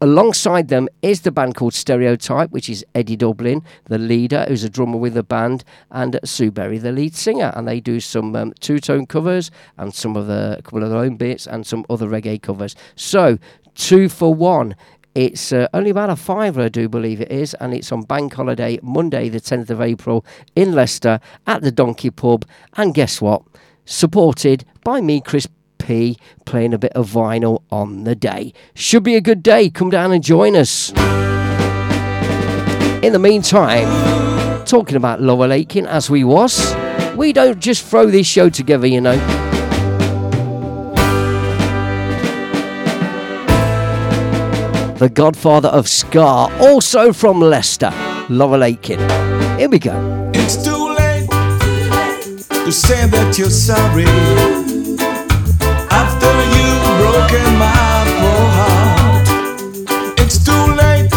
Alongside them is the band called Stereotype, which is Eddie Dublin, the leader, who's a drummer with the band, and Sue Berry, the lead singer. And they do some um, two tone covers and some of the a couple of their own bits and some other reggae covers. So, two for one. It's uh, only about a fiver, I do believe it is, and it's on Bank Holiday, Monday, the 10th of April, in Leicester at the Donkey Pub. And guess what? Supported by me, Chris Playing a bit of vinyl on the day. Should be a good day. Come down and join us. In the meantime, talking about Laurel Aitken as we was, we don't just throw this show together, you know. The godfather of Ska, also from Leicester, Laurel Aitken. Here we go. It's too late, to say that you're sorry broken my poor heart. It's too late,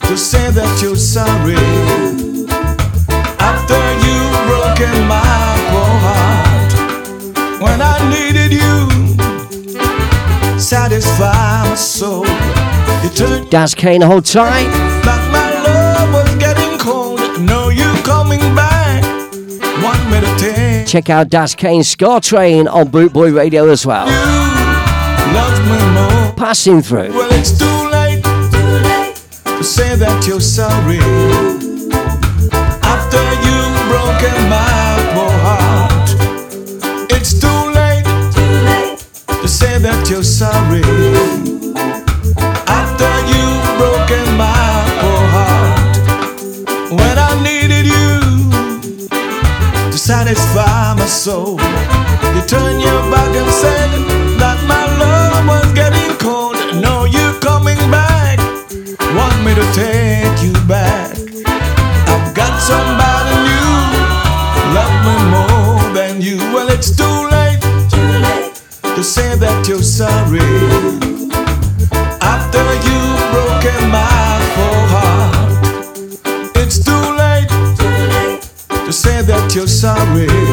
to say that you're sorry after you've broken my poor heart. When I needed you, satisfy my soul. Daz Kane, hold tight. like my love was getting cold. No, you coming back. To take Check out Daz Kane's Ska Train on Bootboy Radio as well. more. Passing through. Well, it's too late, to say that you're sorry. After you've broken my poor heart, it's too late, to say that you're sorry. After you've broken my poor heart, when I needed you to satisfy my soul, you turn your back and said to take you back. I've got somebody new, love me more than you. Well, it's too late, too late to say that you're sorry. After you've broken my poor heart, it's too late, too late, to say that you're sorry.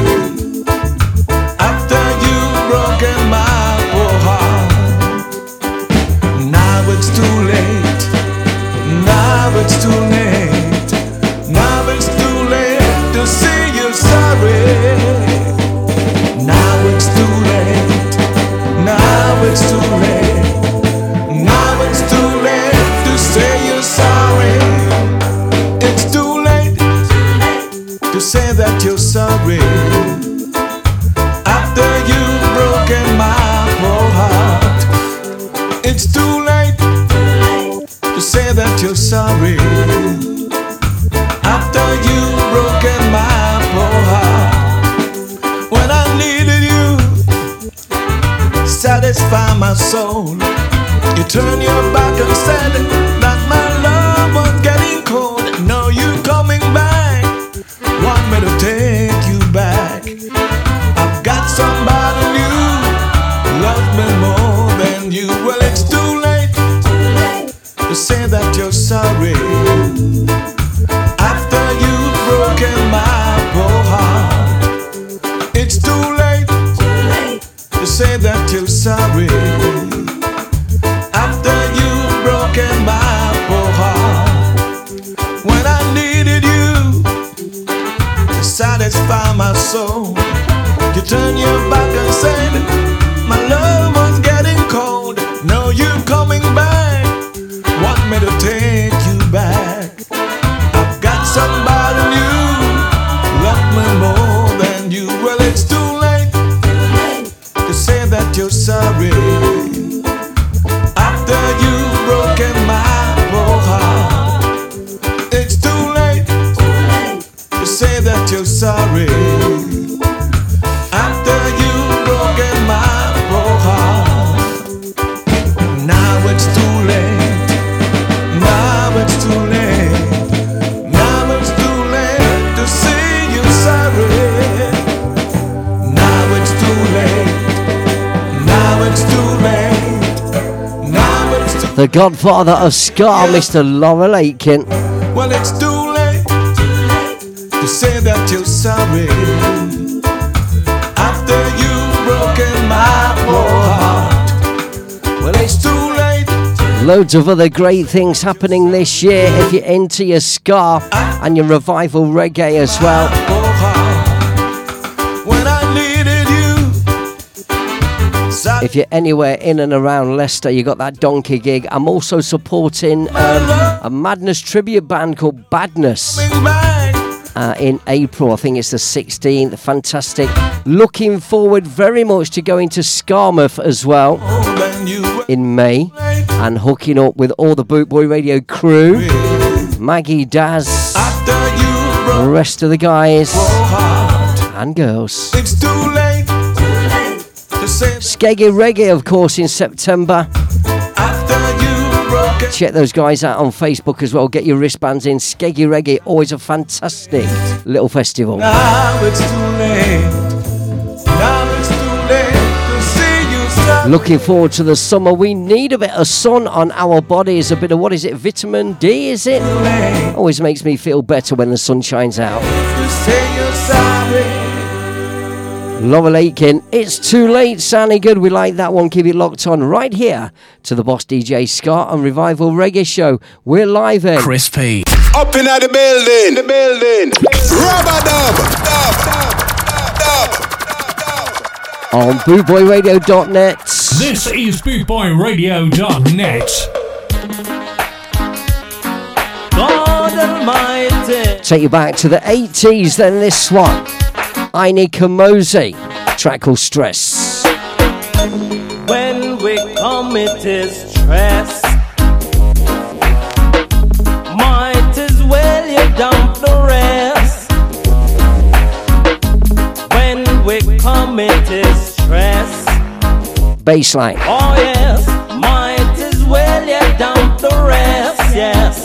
Godfather of Ska, Mr. Laurel Aitken. Well, it's too late to say that you're sorry. After you've broken my poor heart. Well, it's too late. Loads of other great things happening this year if you enter your Ska and your revival reggae as well. Oh, If you're anywhere in and around Leicester, you got that donkey gig. I'm also supporting um, a Madness tribute band called Badness. Uh, in April, I think it's the 16th. Fantastic. Looking forward very much to going to Skamouth as well in May and hooking up with all the Bootboy Radio crew, Maggie Daz, the rest of the guys and girls. It's too late Skeggy Reggae, of course, in September. Check those guys out on Facebook as well. Get your wristbands in. Skeggy Reggae, always a fantastic little festival. now it's too late. Now it's too late to see you. Looking forward to the summer. We need a bit of sun on our bodies. A bit of what is it? Vitamin D, is it? Always makes me feel better when the sun shines out. Laurel Aitken, it's too late. Sounding good. We like that one. Keep it locked on right here to the Boss DJ Ska and Revival Reggae Show. We're live in. Chris P. Up in the building, the building. Rubber dub, dub, dub, on bootboyradio.net. This is bootboyradio.net. God Almighty. Take you back to the 80s, then this one. Ini Kamoze, track called Stress. When we commit stress, might as well you dump the rest. When we commit stress, Baseline. oh yes, might as well you dump the rest, yes.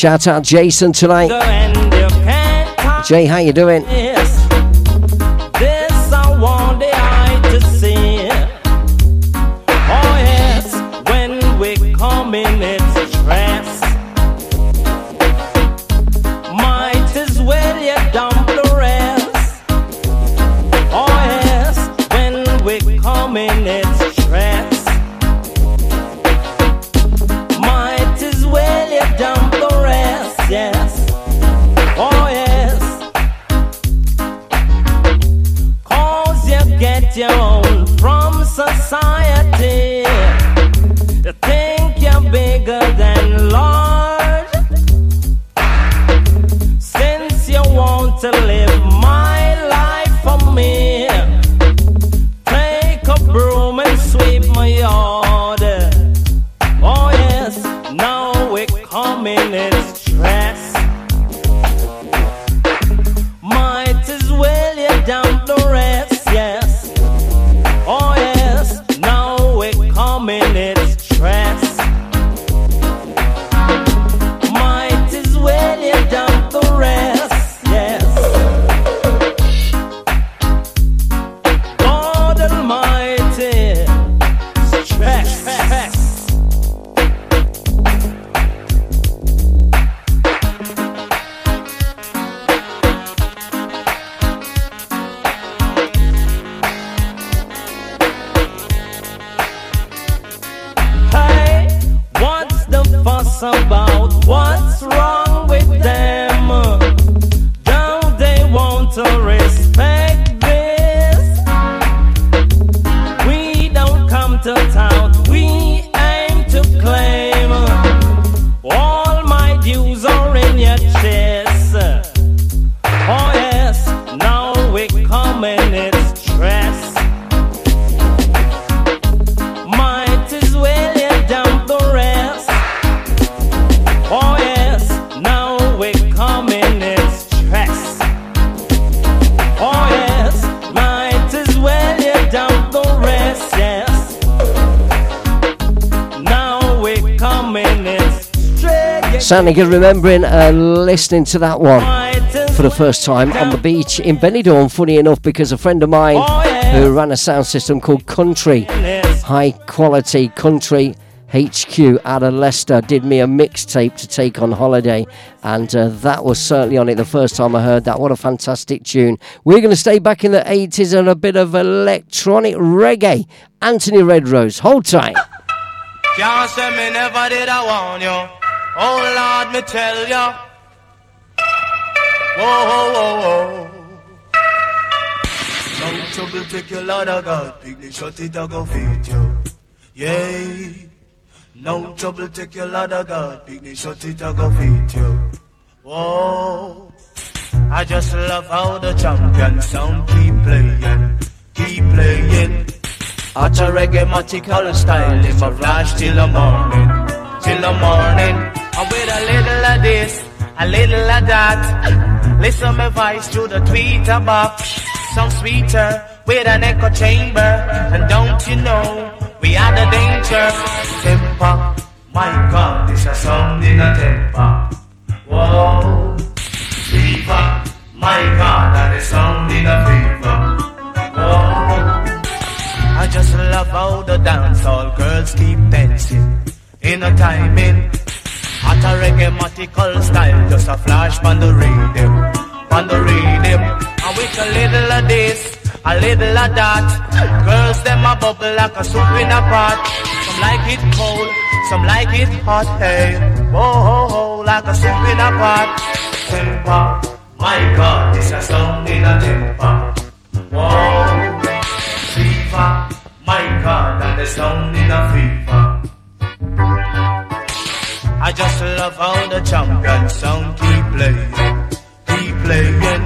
Shout out Jason tonight. And you can't talk Jay, how you doing? Sounding good, remembering uh, listening to that one for the first time on the beach in Benidorm. Funny enough, because a friend of mine who ran a sound system called Country, high quality country HQ out of Leicester, did me a mixtape to take on holiday, and uh, that was certainly on it the first time I heard that. What a fantastic tune! We're going to stay back in the 80s and a bit of electronic reggae. Anthony Redrose, hold tight. Can't say me never did I you. Oh Lord, me tell ya. Whoa, whoa, whoa, whoa. No trouble, take your Lord of God. Picnic shut it, I go feed you. Yeah. No trouble, take your Lord of God. Picnic shut it, I go feed you. Whoa. I just love how the champion sound keep playing, keep playing. Hot a reggae matical style, if I flash till the morning, till the morning. And with a little of this, a little of that. Listen my voice through the tweeter box. Some sweeter with an echo chamber. And don't you know, we are the danger. Temper, my God, this a sound in a temper. Whoa, fever, my God, that is sound in a fever. Whoa. I just love how the dancehall girls keep dancing in a timing. Hot a reggae style, just a flash on the rhythm, on the rhythm. And with a little of this, a little of that. Girls them a bubble like a soup in a pot. Some like it cold, some like it hot. Hey, whoa ho ho, like a soup in a pot. Temper, my God, this a sound in a temper. Whoa, fever, my God, and the sound in a fever. I just love how the champion sound keep playing, keep playing.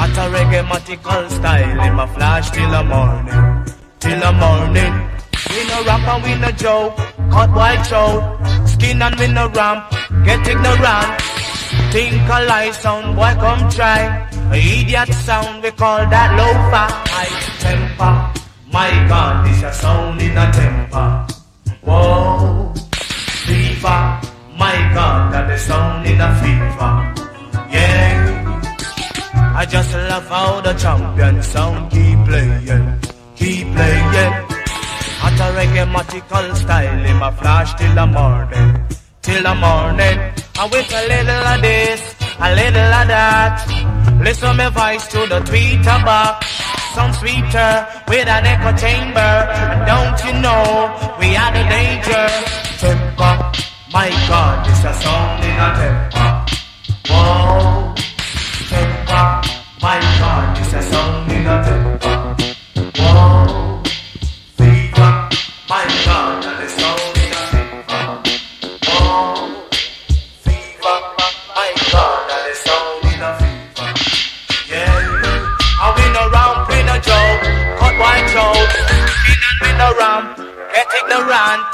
At a reggae matical style, in my flash till the morning, till the morning. We no rap and we no joke, cut white throat, skin and we no ramp, get ignorant. Think a lie sound, boy come try. A idiot sound, we call that low-fi high temper. My God, this a sound in a temper. Whoa, My God, that the sound in a fever. Yeah. I just love how the champion sound keep playing, keep playing. At a reggae matical style, in my flash till the morning, till the morning. And with a little of this, a little of that. Listen my voice to the tweeter box. Some sweeter with an echo chamber. And don't you know we are the danger? Temper, my God, it's a song in a temper. Whoa, temper, my God, this a sound in a temper. Whoa, fever, my God, ignorant.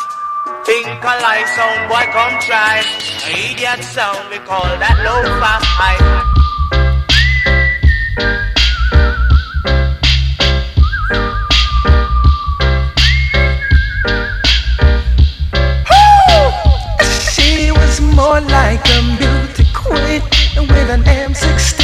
Think a lie sound, boy, come try. Idiot sound, we call that. She was more like a beauty queen with an M16.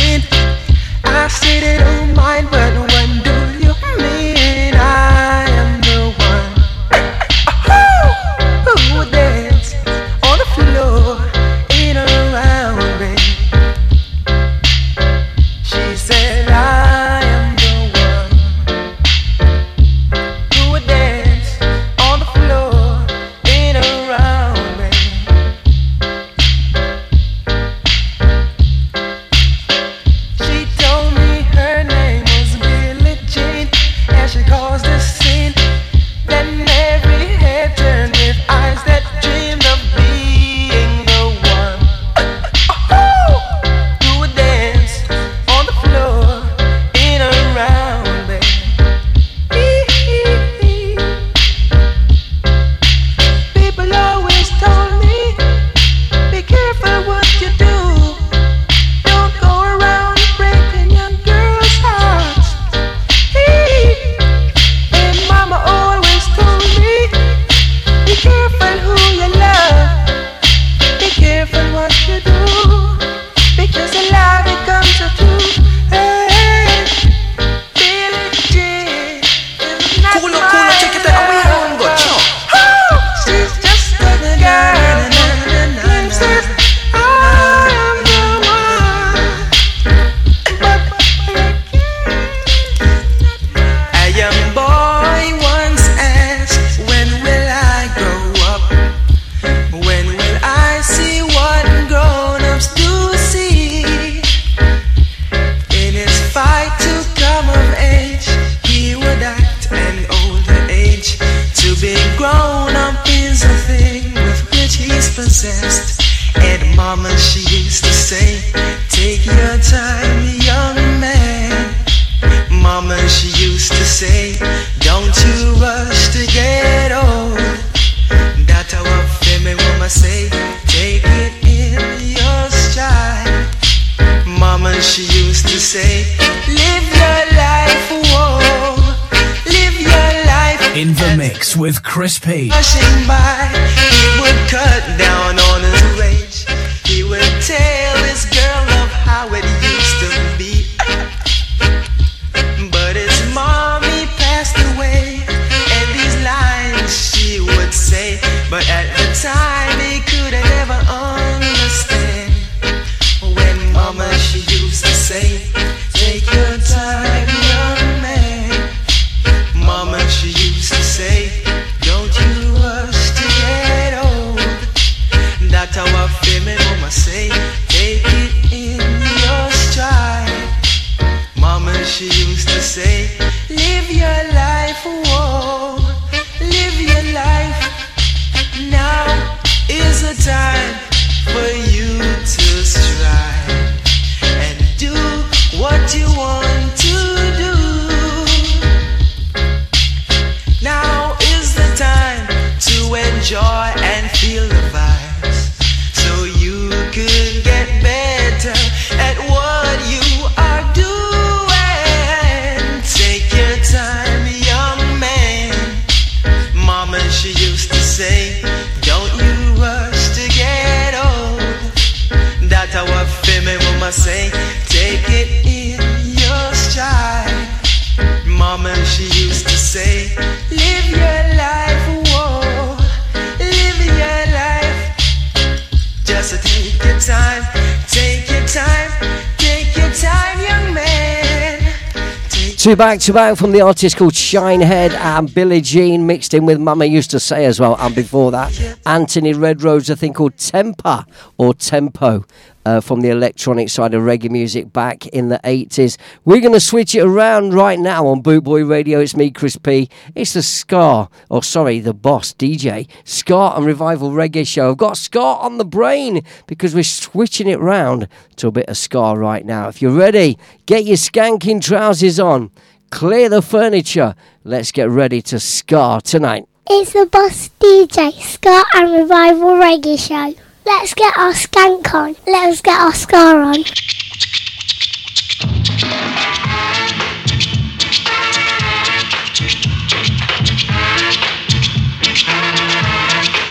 Two back to back from the artist called Shinehead and Billie Jean, mixed in with Mama used to say as well. And before that, Anthony Redrose, a thing called Tempa or Tempo. Uh, from the electronic side of reggae music back in the 80s. We're going to switch it around right now on Bootboy Radio. It's me, Chris P. It's the Ska, or sorry, the boss DJ, Ska and Revival Reggae Show. I've got Ska on the brain because we're switching it round to a bit of Ska right now. If you're ready, get your skanking trousers on, clear the furniture. Let's get ready to Ska tonight. It's the Boss DJ, Ska and Revival Reggae Show. Let's get our skank on. Let's get our ska on.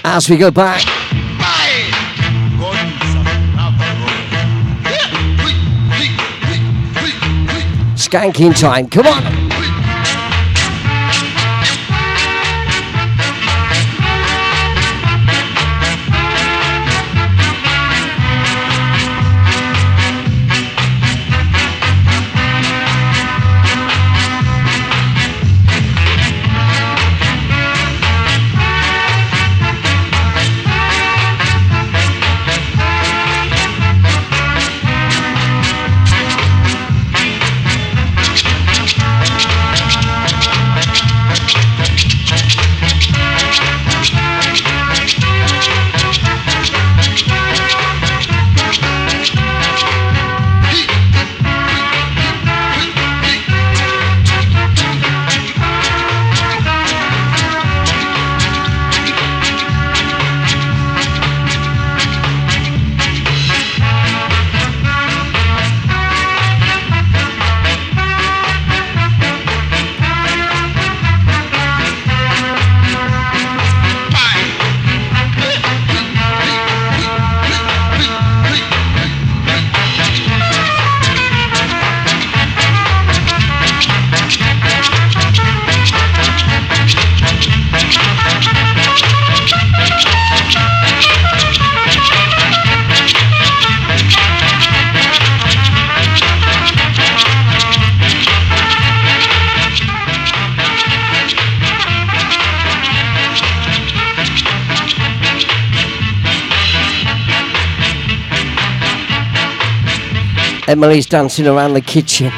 As we go back, skanking time. Come on. Emily's dancing around the kitchen.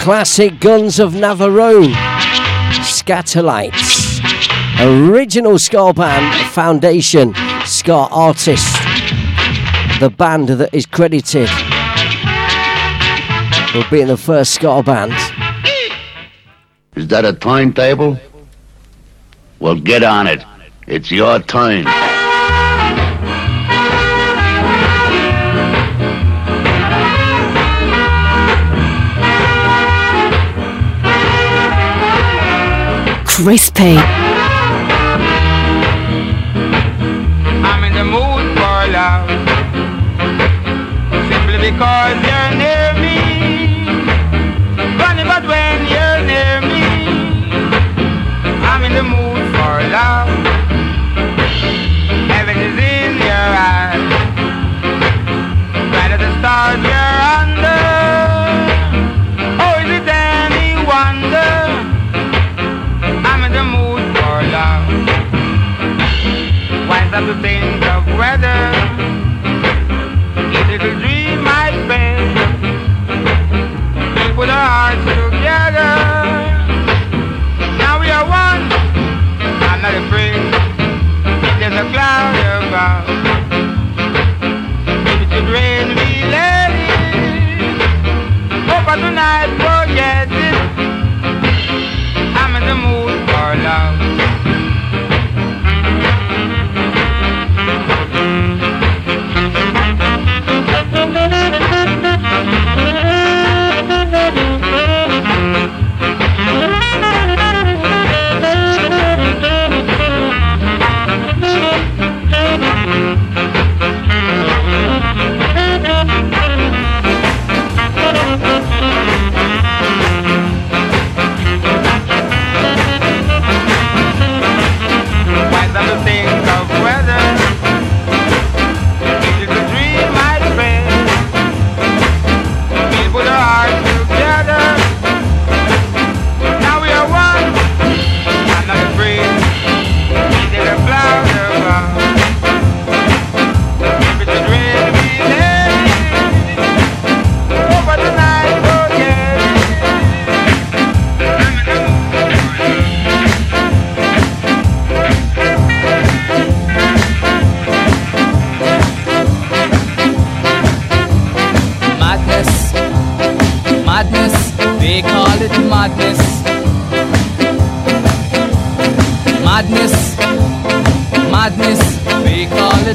Classic Guns of Navarone. Skatalites, Original ska band, foundation, ska artist. The band that is credited with being the first ska band. Is that a timetable? Well, get on it. It's your time. Crispy. I'm in the mood for love. Simply because you're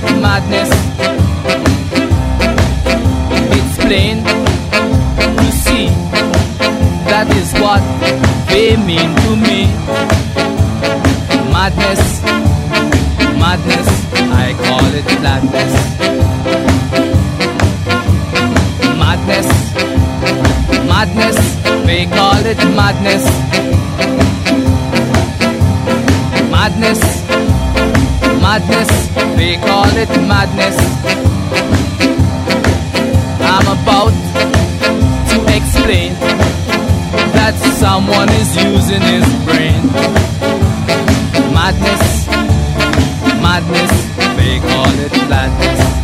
it madness. It's plain to see that is what they mean to me. Madness, madness, I call it madness. madness, madness, they call it madness. Madness, madness, they call it madness. I'm about to explain that someone is using his brain. Madness, madness, they call it madness.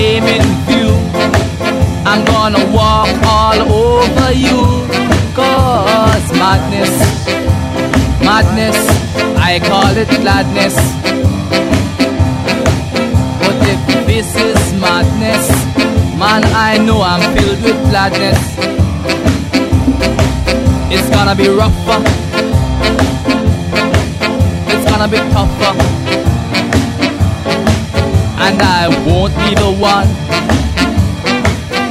A aim view. I'm gonna walk all over you. Cause madness, madness, I call it gladness. But if this is madness, man, I know I'm filled with gladness. It's gonna be rougher. It's gonna be tougher and I won't be the one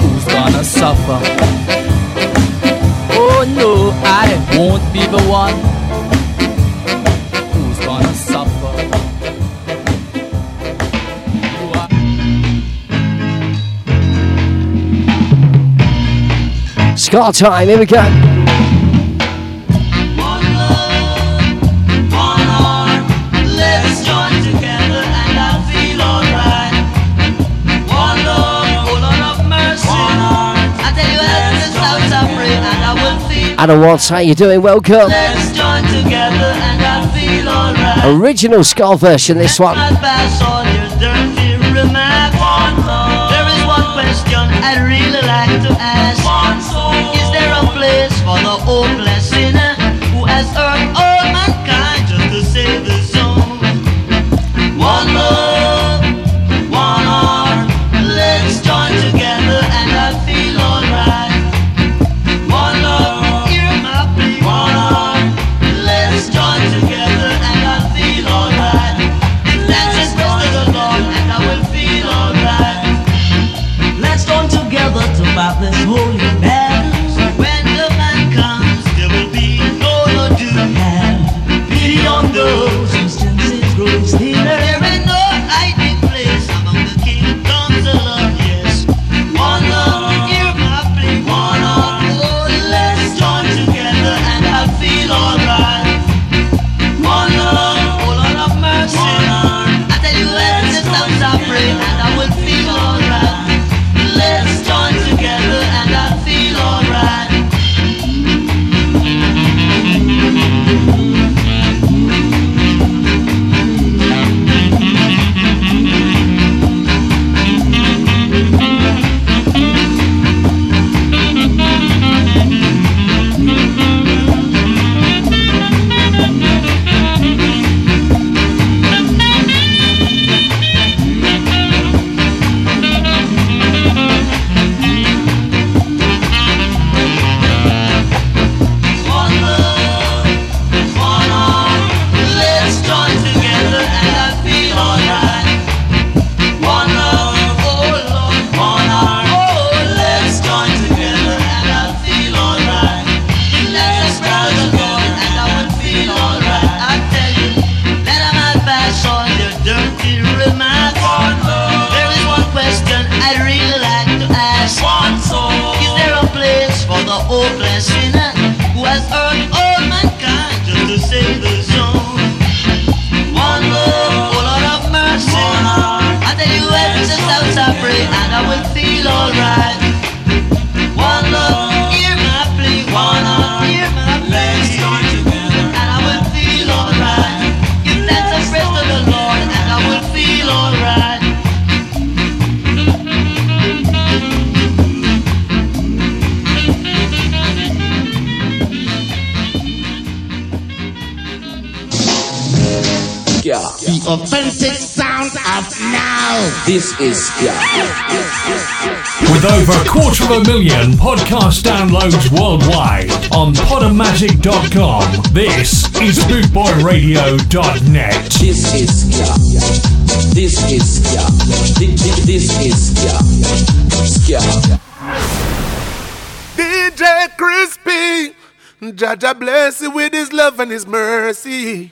who's gonna suffer. Oh no, I won't be the one who's gonna suffer. Ska time, here we go. Will feel. Adam Watts, how you doing? Welcome. Let's join together and I'll feel alright. Original Ska version, this one. Not pass all your dirty remarks. There is one question I'd really like to ask. Is there a place for the hopeless sinner ask. Is there a place for the hopeless sinner who has hurt all mankind just to save the soul? One love, oh Lord of mercy. I tell you, when this house I pray and I will feel alright. Yeah. The authentic sound of now. This is yeah. With over a quarter of a million podcast downloads worldwide on Podomatic.com, this is BootboyRadio.net. This is yeah. This is yeah. This, this is yeah. Yeah. DJ Crispy, Jaja bless you with his love and his mercy.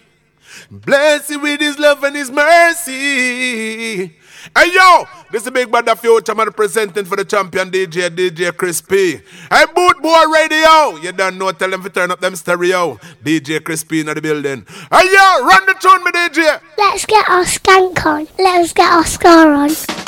Bless you with his love and his mercy. Hey yo, this is Big Brother Future man presenting for the champion DJ, DJ Crispy. Hey Boot Boy Radio, you don't know, tell them to turn up them stereo. DJ Crispy in the building. Hey yo, run the tune, me DJ. Let's get our skank on. Let's get our ska on.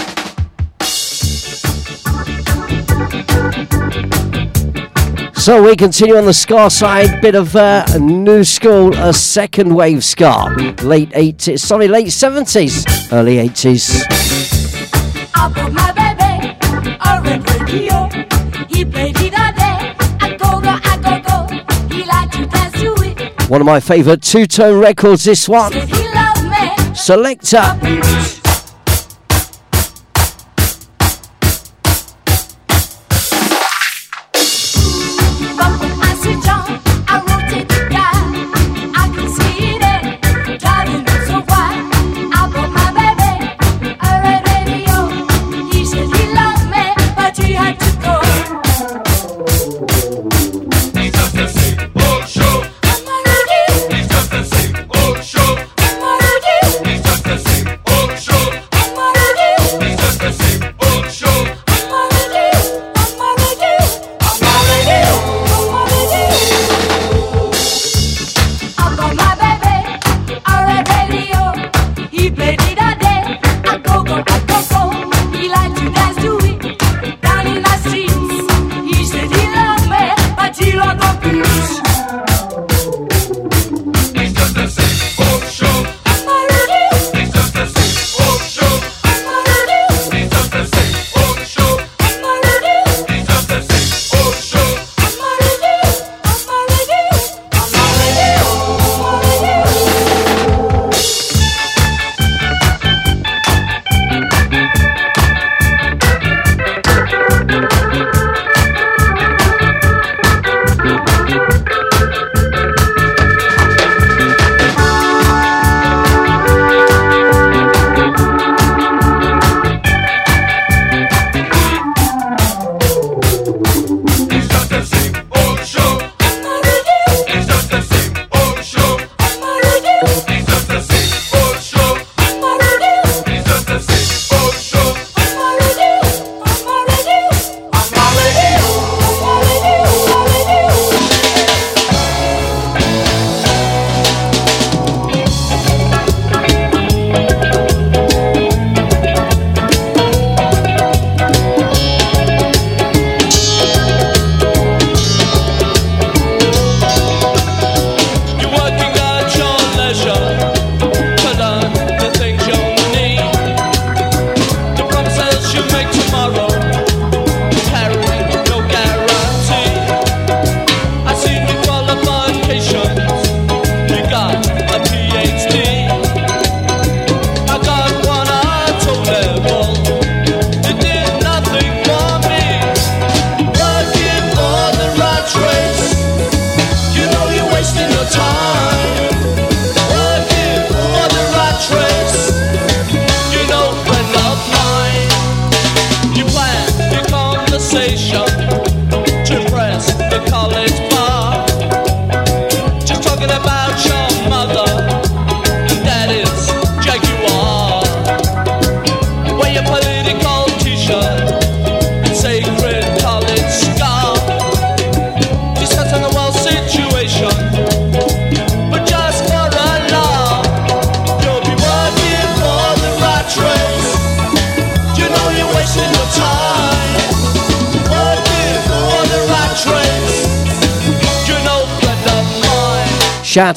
So we continue on the Ska side, bit of uh, a new school, a second wave Ska, late 80s, sorry, late 70s, early 80s. I put my baby on red radio. He played it all day. I go go, I go go. He like to dance to it. One of my favourite two-tone records, this one. Said he love me. Selecter.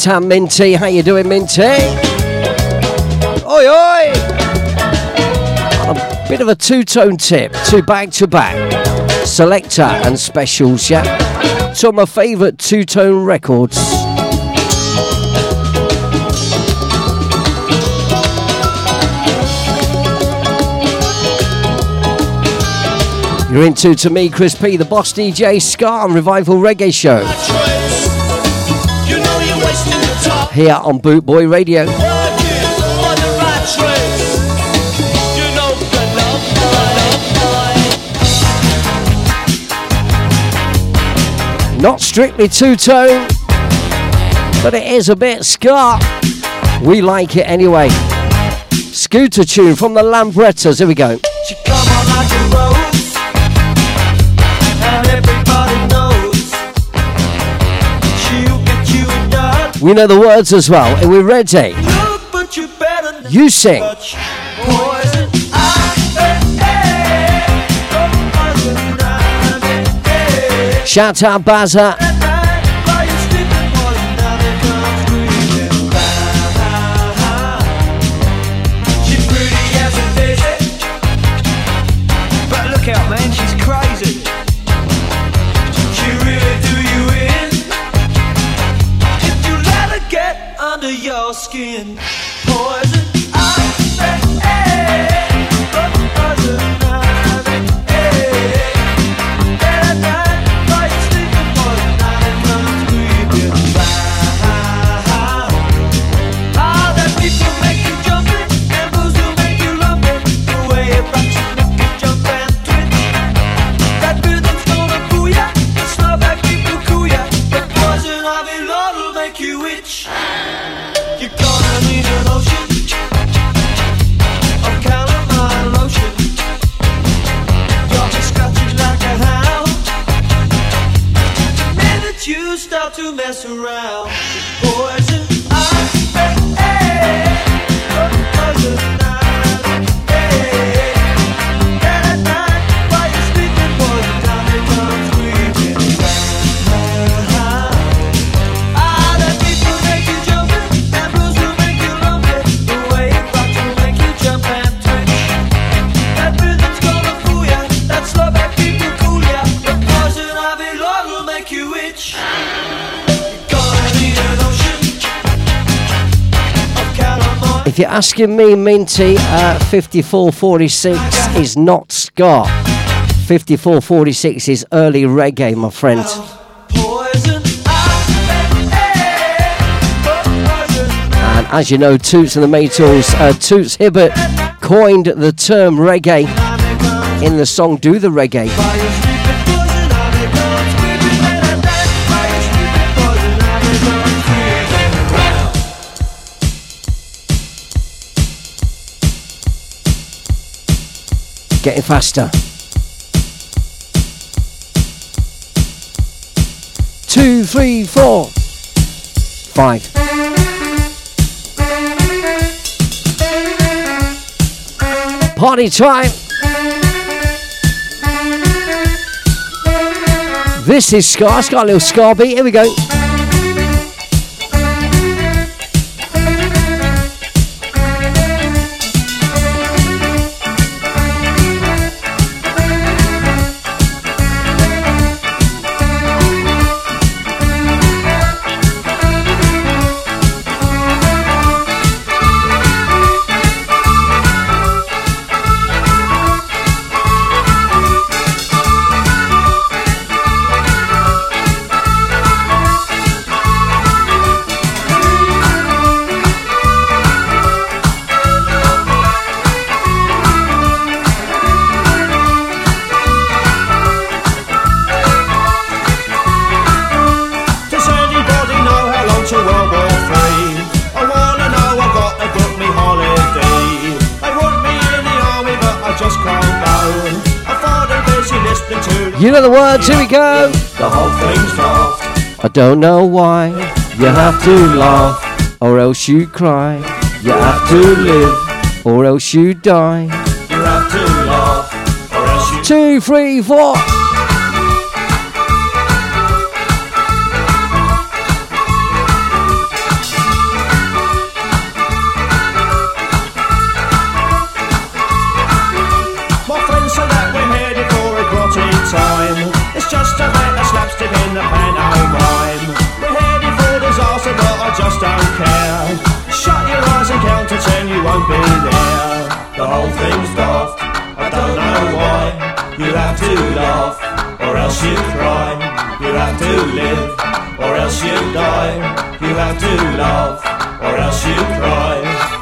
Out Minty. How you doing, Minty? Oi, oi! On a bit of a two-tone tip, two back-to-back. Selecter and specials, yeah? Two of my favourite two-tone records. You're into to me, Crispy, the boss DJ, Ska and Revival Reggae Show. Know friend of Radio. Not strictly two tone, but it is a bit ska. We like it anyway. Scooter tune from the Lambrettas. Here we go. We know the words as well, and we're ready. You sing. touch poison. I, to mess around If you're asking me, Minty, uh, 5446 is not ska. 5446 is early reggae, my friend. And as you know, Toots and the Maytals, uh, Toots Hibbert coined the term reggae in the song Do the Reggae. Getting faster. Two, three, four, five. Party time. This is Ska. A little Ska beat. Here we go. You know the words, here we go. the whole thing's daft. I don't know why you have to laugh or else you cry. You have to live or else you die. You have to laugh, or else you Two, three, four. Shut your eyes and count to ten, you won't be there. The whole thing's daft. I don't know why. You have to laugh, or else you cry. You have to live, or else you die. You have to laugh, or else you cry.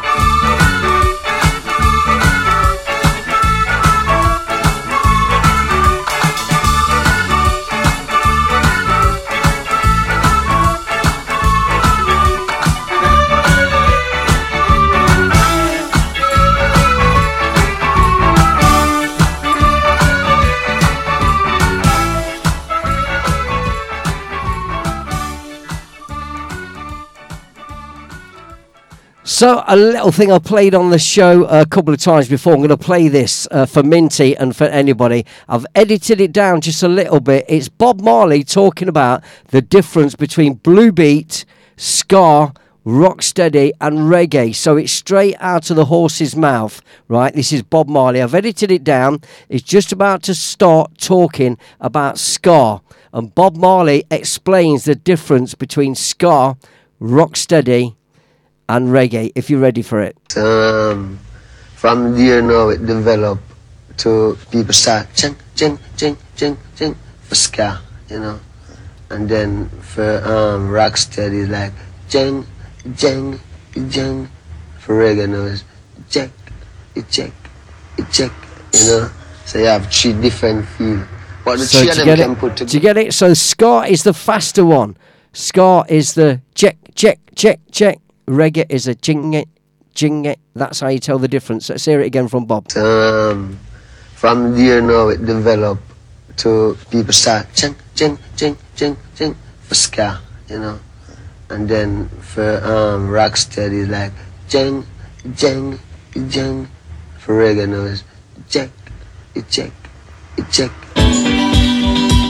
So, a little thing I played on the show a couple of times before. I'm going to play this uh, for Minty and for anybody. I've edited it down just a little bit. It's Bob Marley talking about the difference between blue beat, ska, rocksteady, and reggae. So, it's straight out of the horse's mouth, right? This is Bob Marley. I've edited it down. It's just about to start talking about ska. And Bob Marley explains the difference between ska, rocksteady, and reggae if you're ready for it. Um, from there now it developed to people start ching, ching, ching, ching, ching for ska, you know. And then for um, rocksteady it's like jing, jing, jing. For reggae now it's check, it check, it check, you know. So you have three different feel. But the So three of them can it? put Do you get it? So ska is the faster one. Ska is the check, check, check, check. Reggae is a jing it, jing it. That's how you tell the difference. Let's hear it again from Bob. Um, from there now it developed to people start ching, ching, ching, ching, ching for ska, you know. And then for um, rocksteady it's like jing, jing, jing. For reggae now it's check, it check, it check.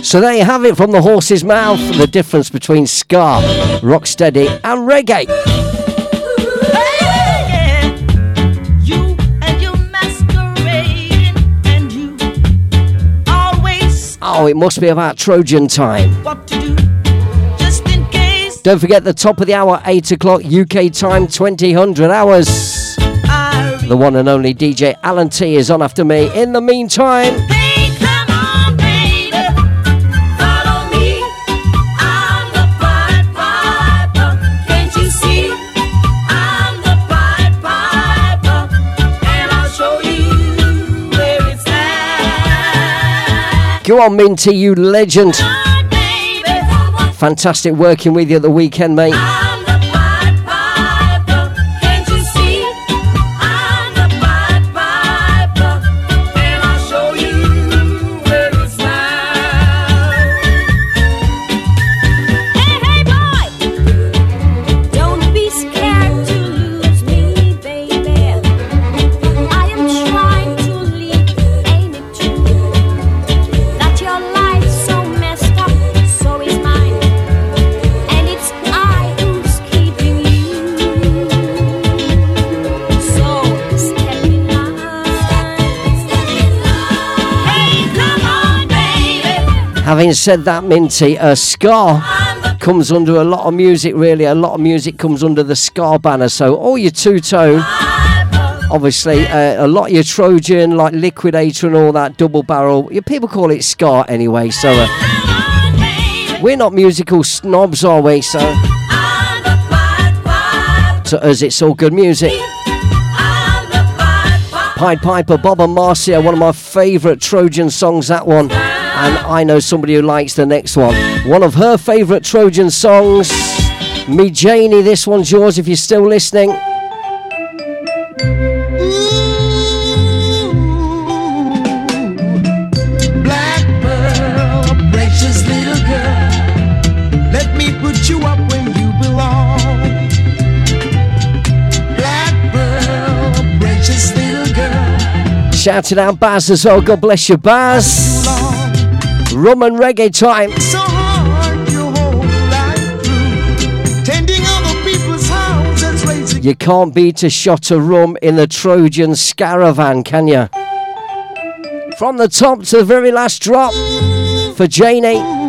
So there you have it from the horse's mouth. The difference between ska, rocksteady, and reggae. Oh, it must be about Trojan time. what to do, just in case. Don't forget the top of the hour, 8 o'clock UK time, 2000 hours. The one and only DJ Alan T is on after me. In the meantime, Hey, go on, Minty, you legend. Fantastic working with you at the weekend, mate. Having said that, Minty, uh, ska comes under a lot of music, really. A lot of music comes under the ska banner. So all your two tone, obviously, uh, a lot of your Trojan, like Liquidator and all that double barrel. Yeah, people call it ska anyway. So uh, we're not musical snobs, are we? So to us, it's all good music. Pied Piper, Bob and Marcia, one of my favourite Trojan songs, that one. And I know somebody who likes the next one. One of her favourite Trojan songs. Me Janie, this one's yours if you're still listening. Shouting out Baz as well. God bless you, Baz. Roman reggae time. So hard, you can't beat a shot of rum in the Trojan caravan, can you? From the top to the very last drop for Janie.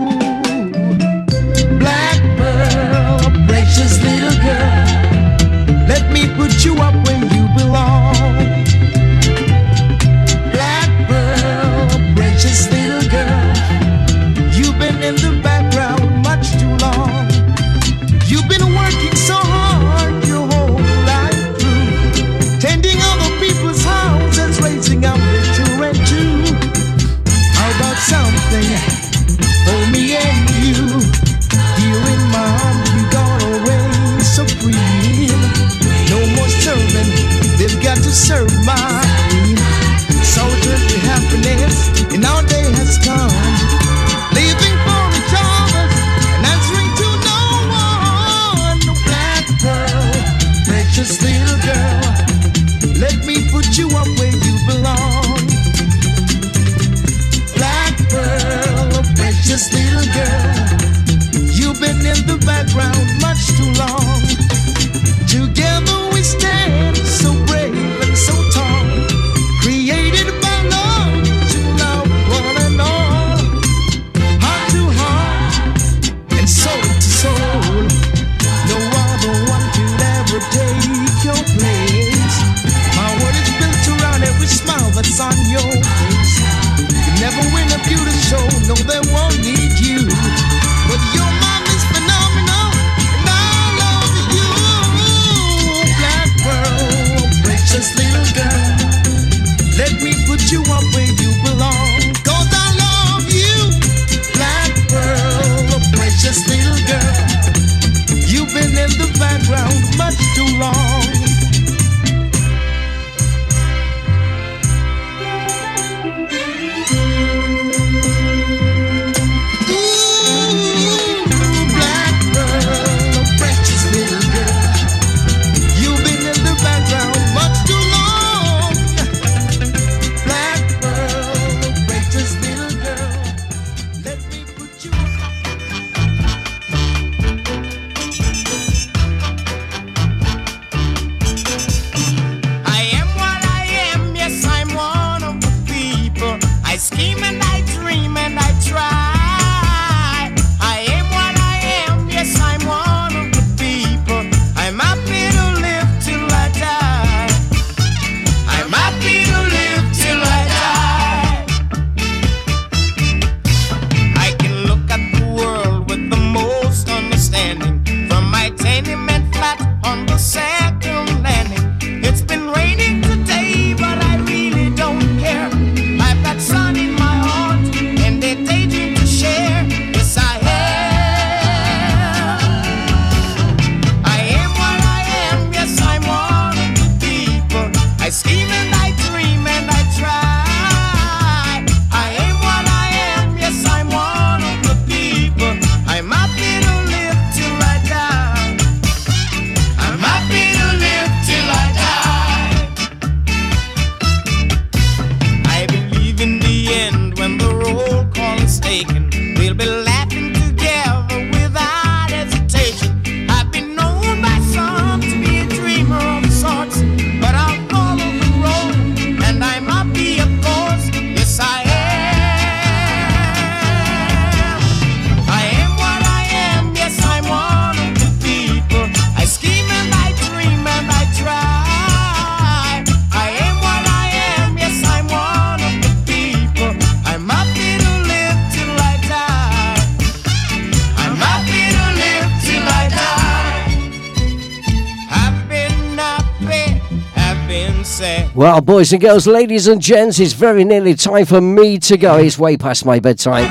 boys and girls, ladies and gents, it's very nearly time for me to go. It's way past my bedtime.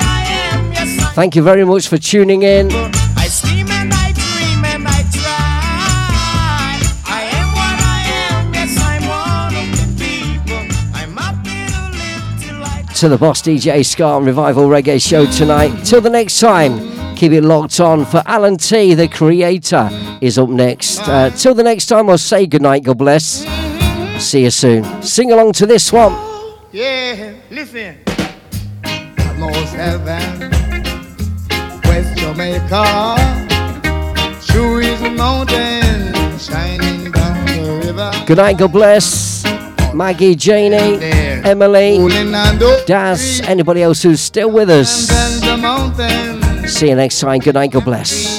Thank you very much for tuning in. to the boss DJ Ska and Revival Reggae show tonight. Till the next time, keep it locked on for Alan T, the creator, is up next. Uh, till the next time, I'll say goodnight, God bless. See you soon. Sing along to this one. Yeah, listen. West Jamaica, true is mountain, shining down the river. Good night, God bless. Maggie, Janie. Emily, Daz, anybody else who's still with us. See you next time. Good night, God bless.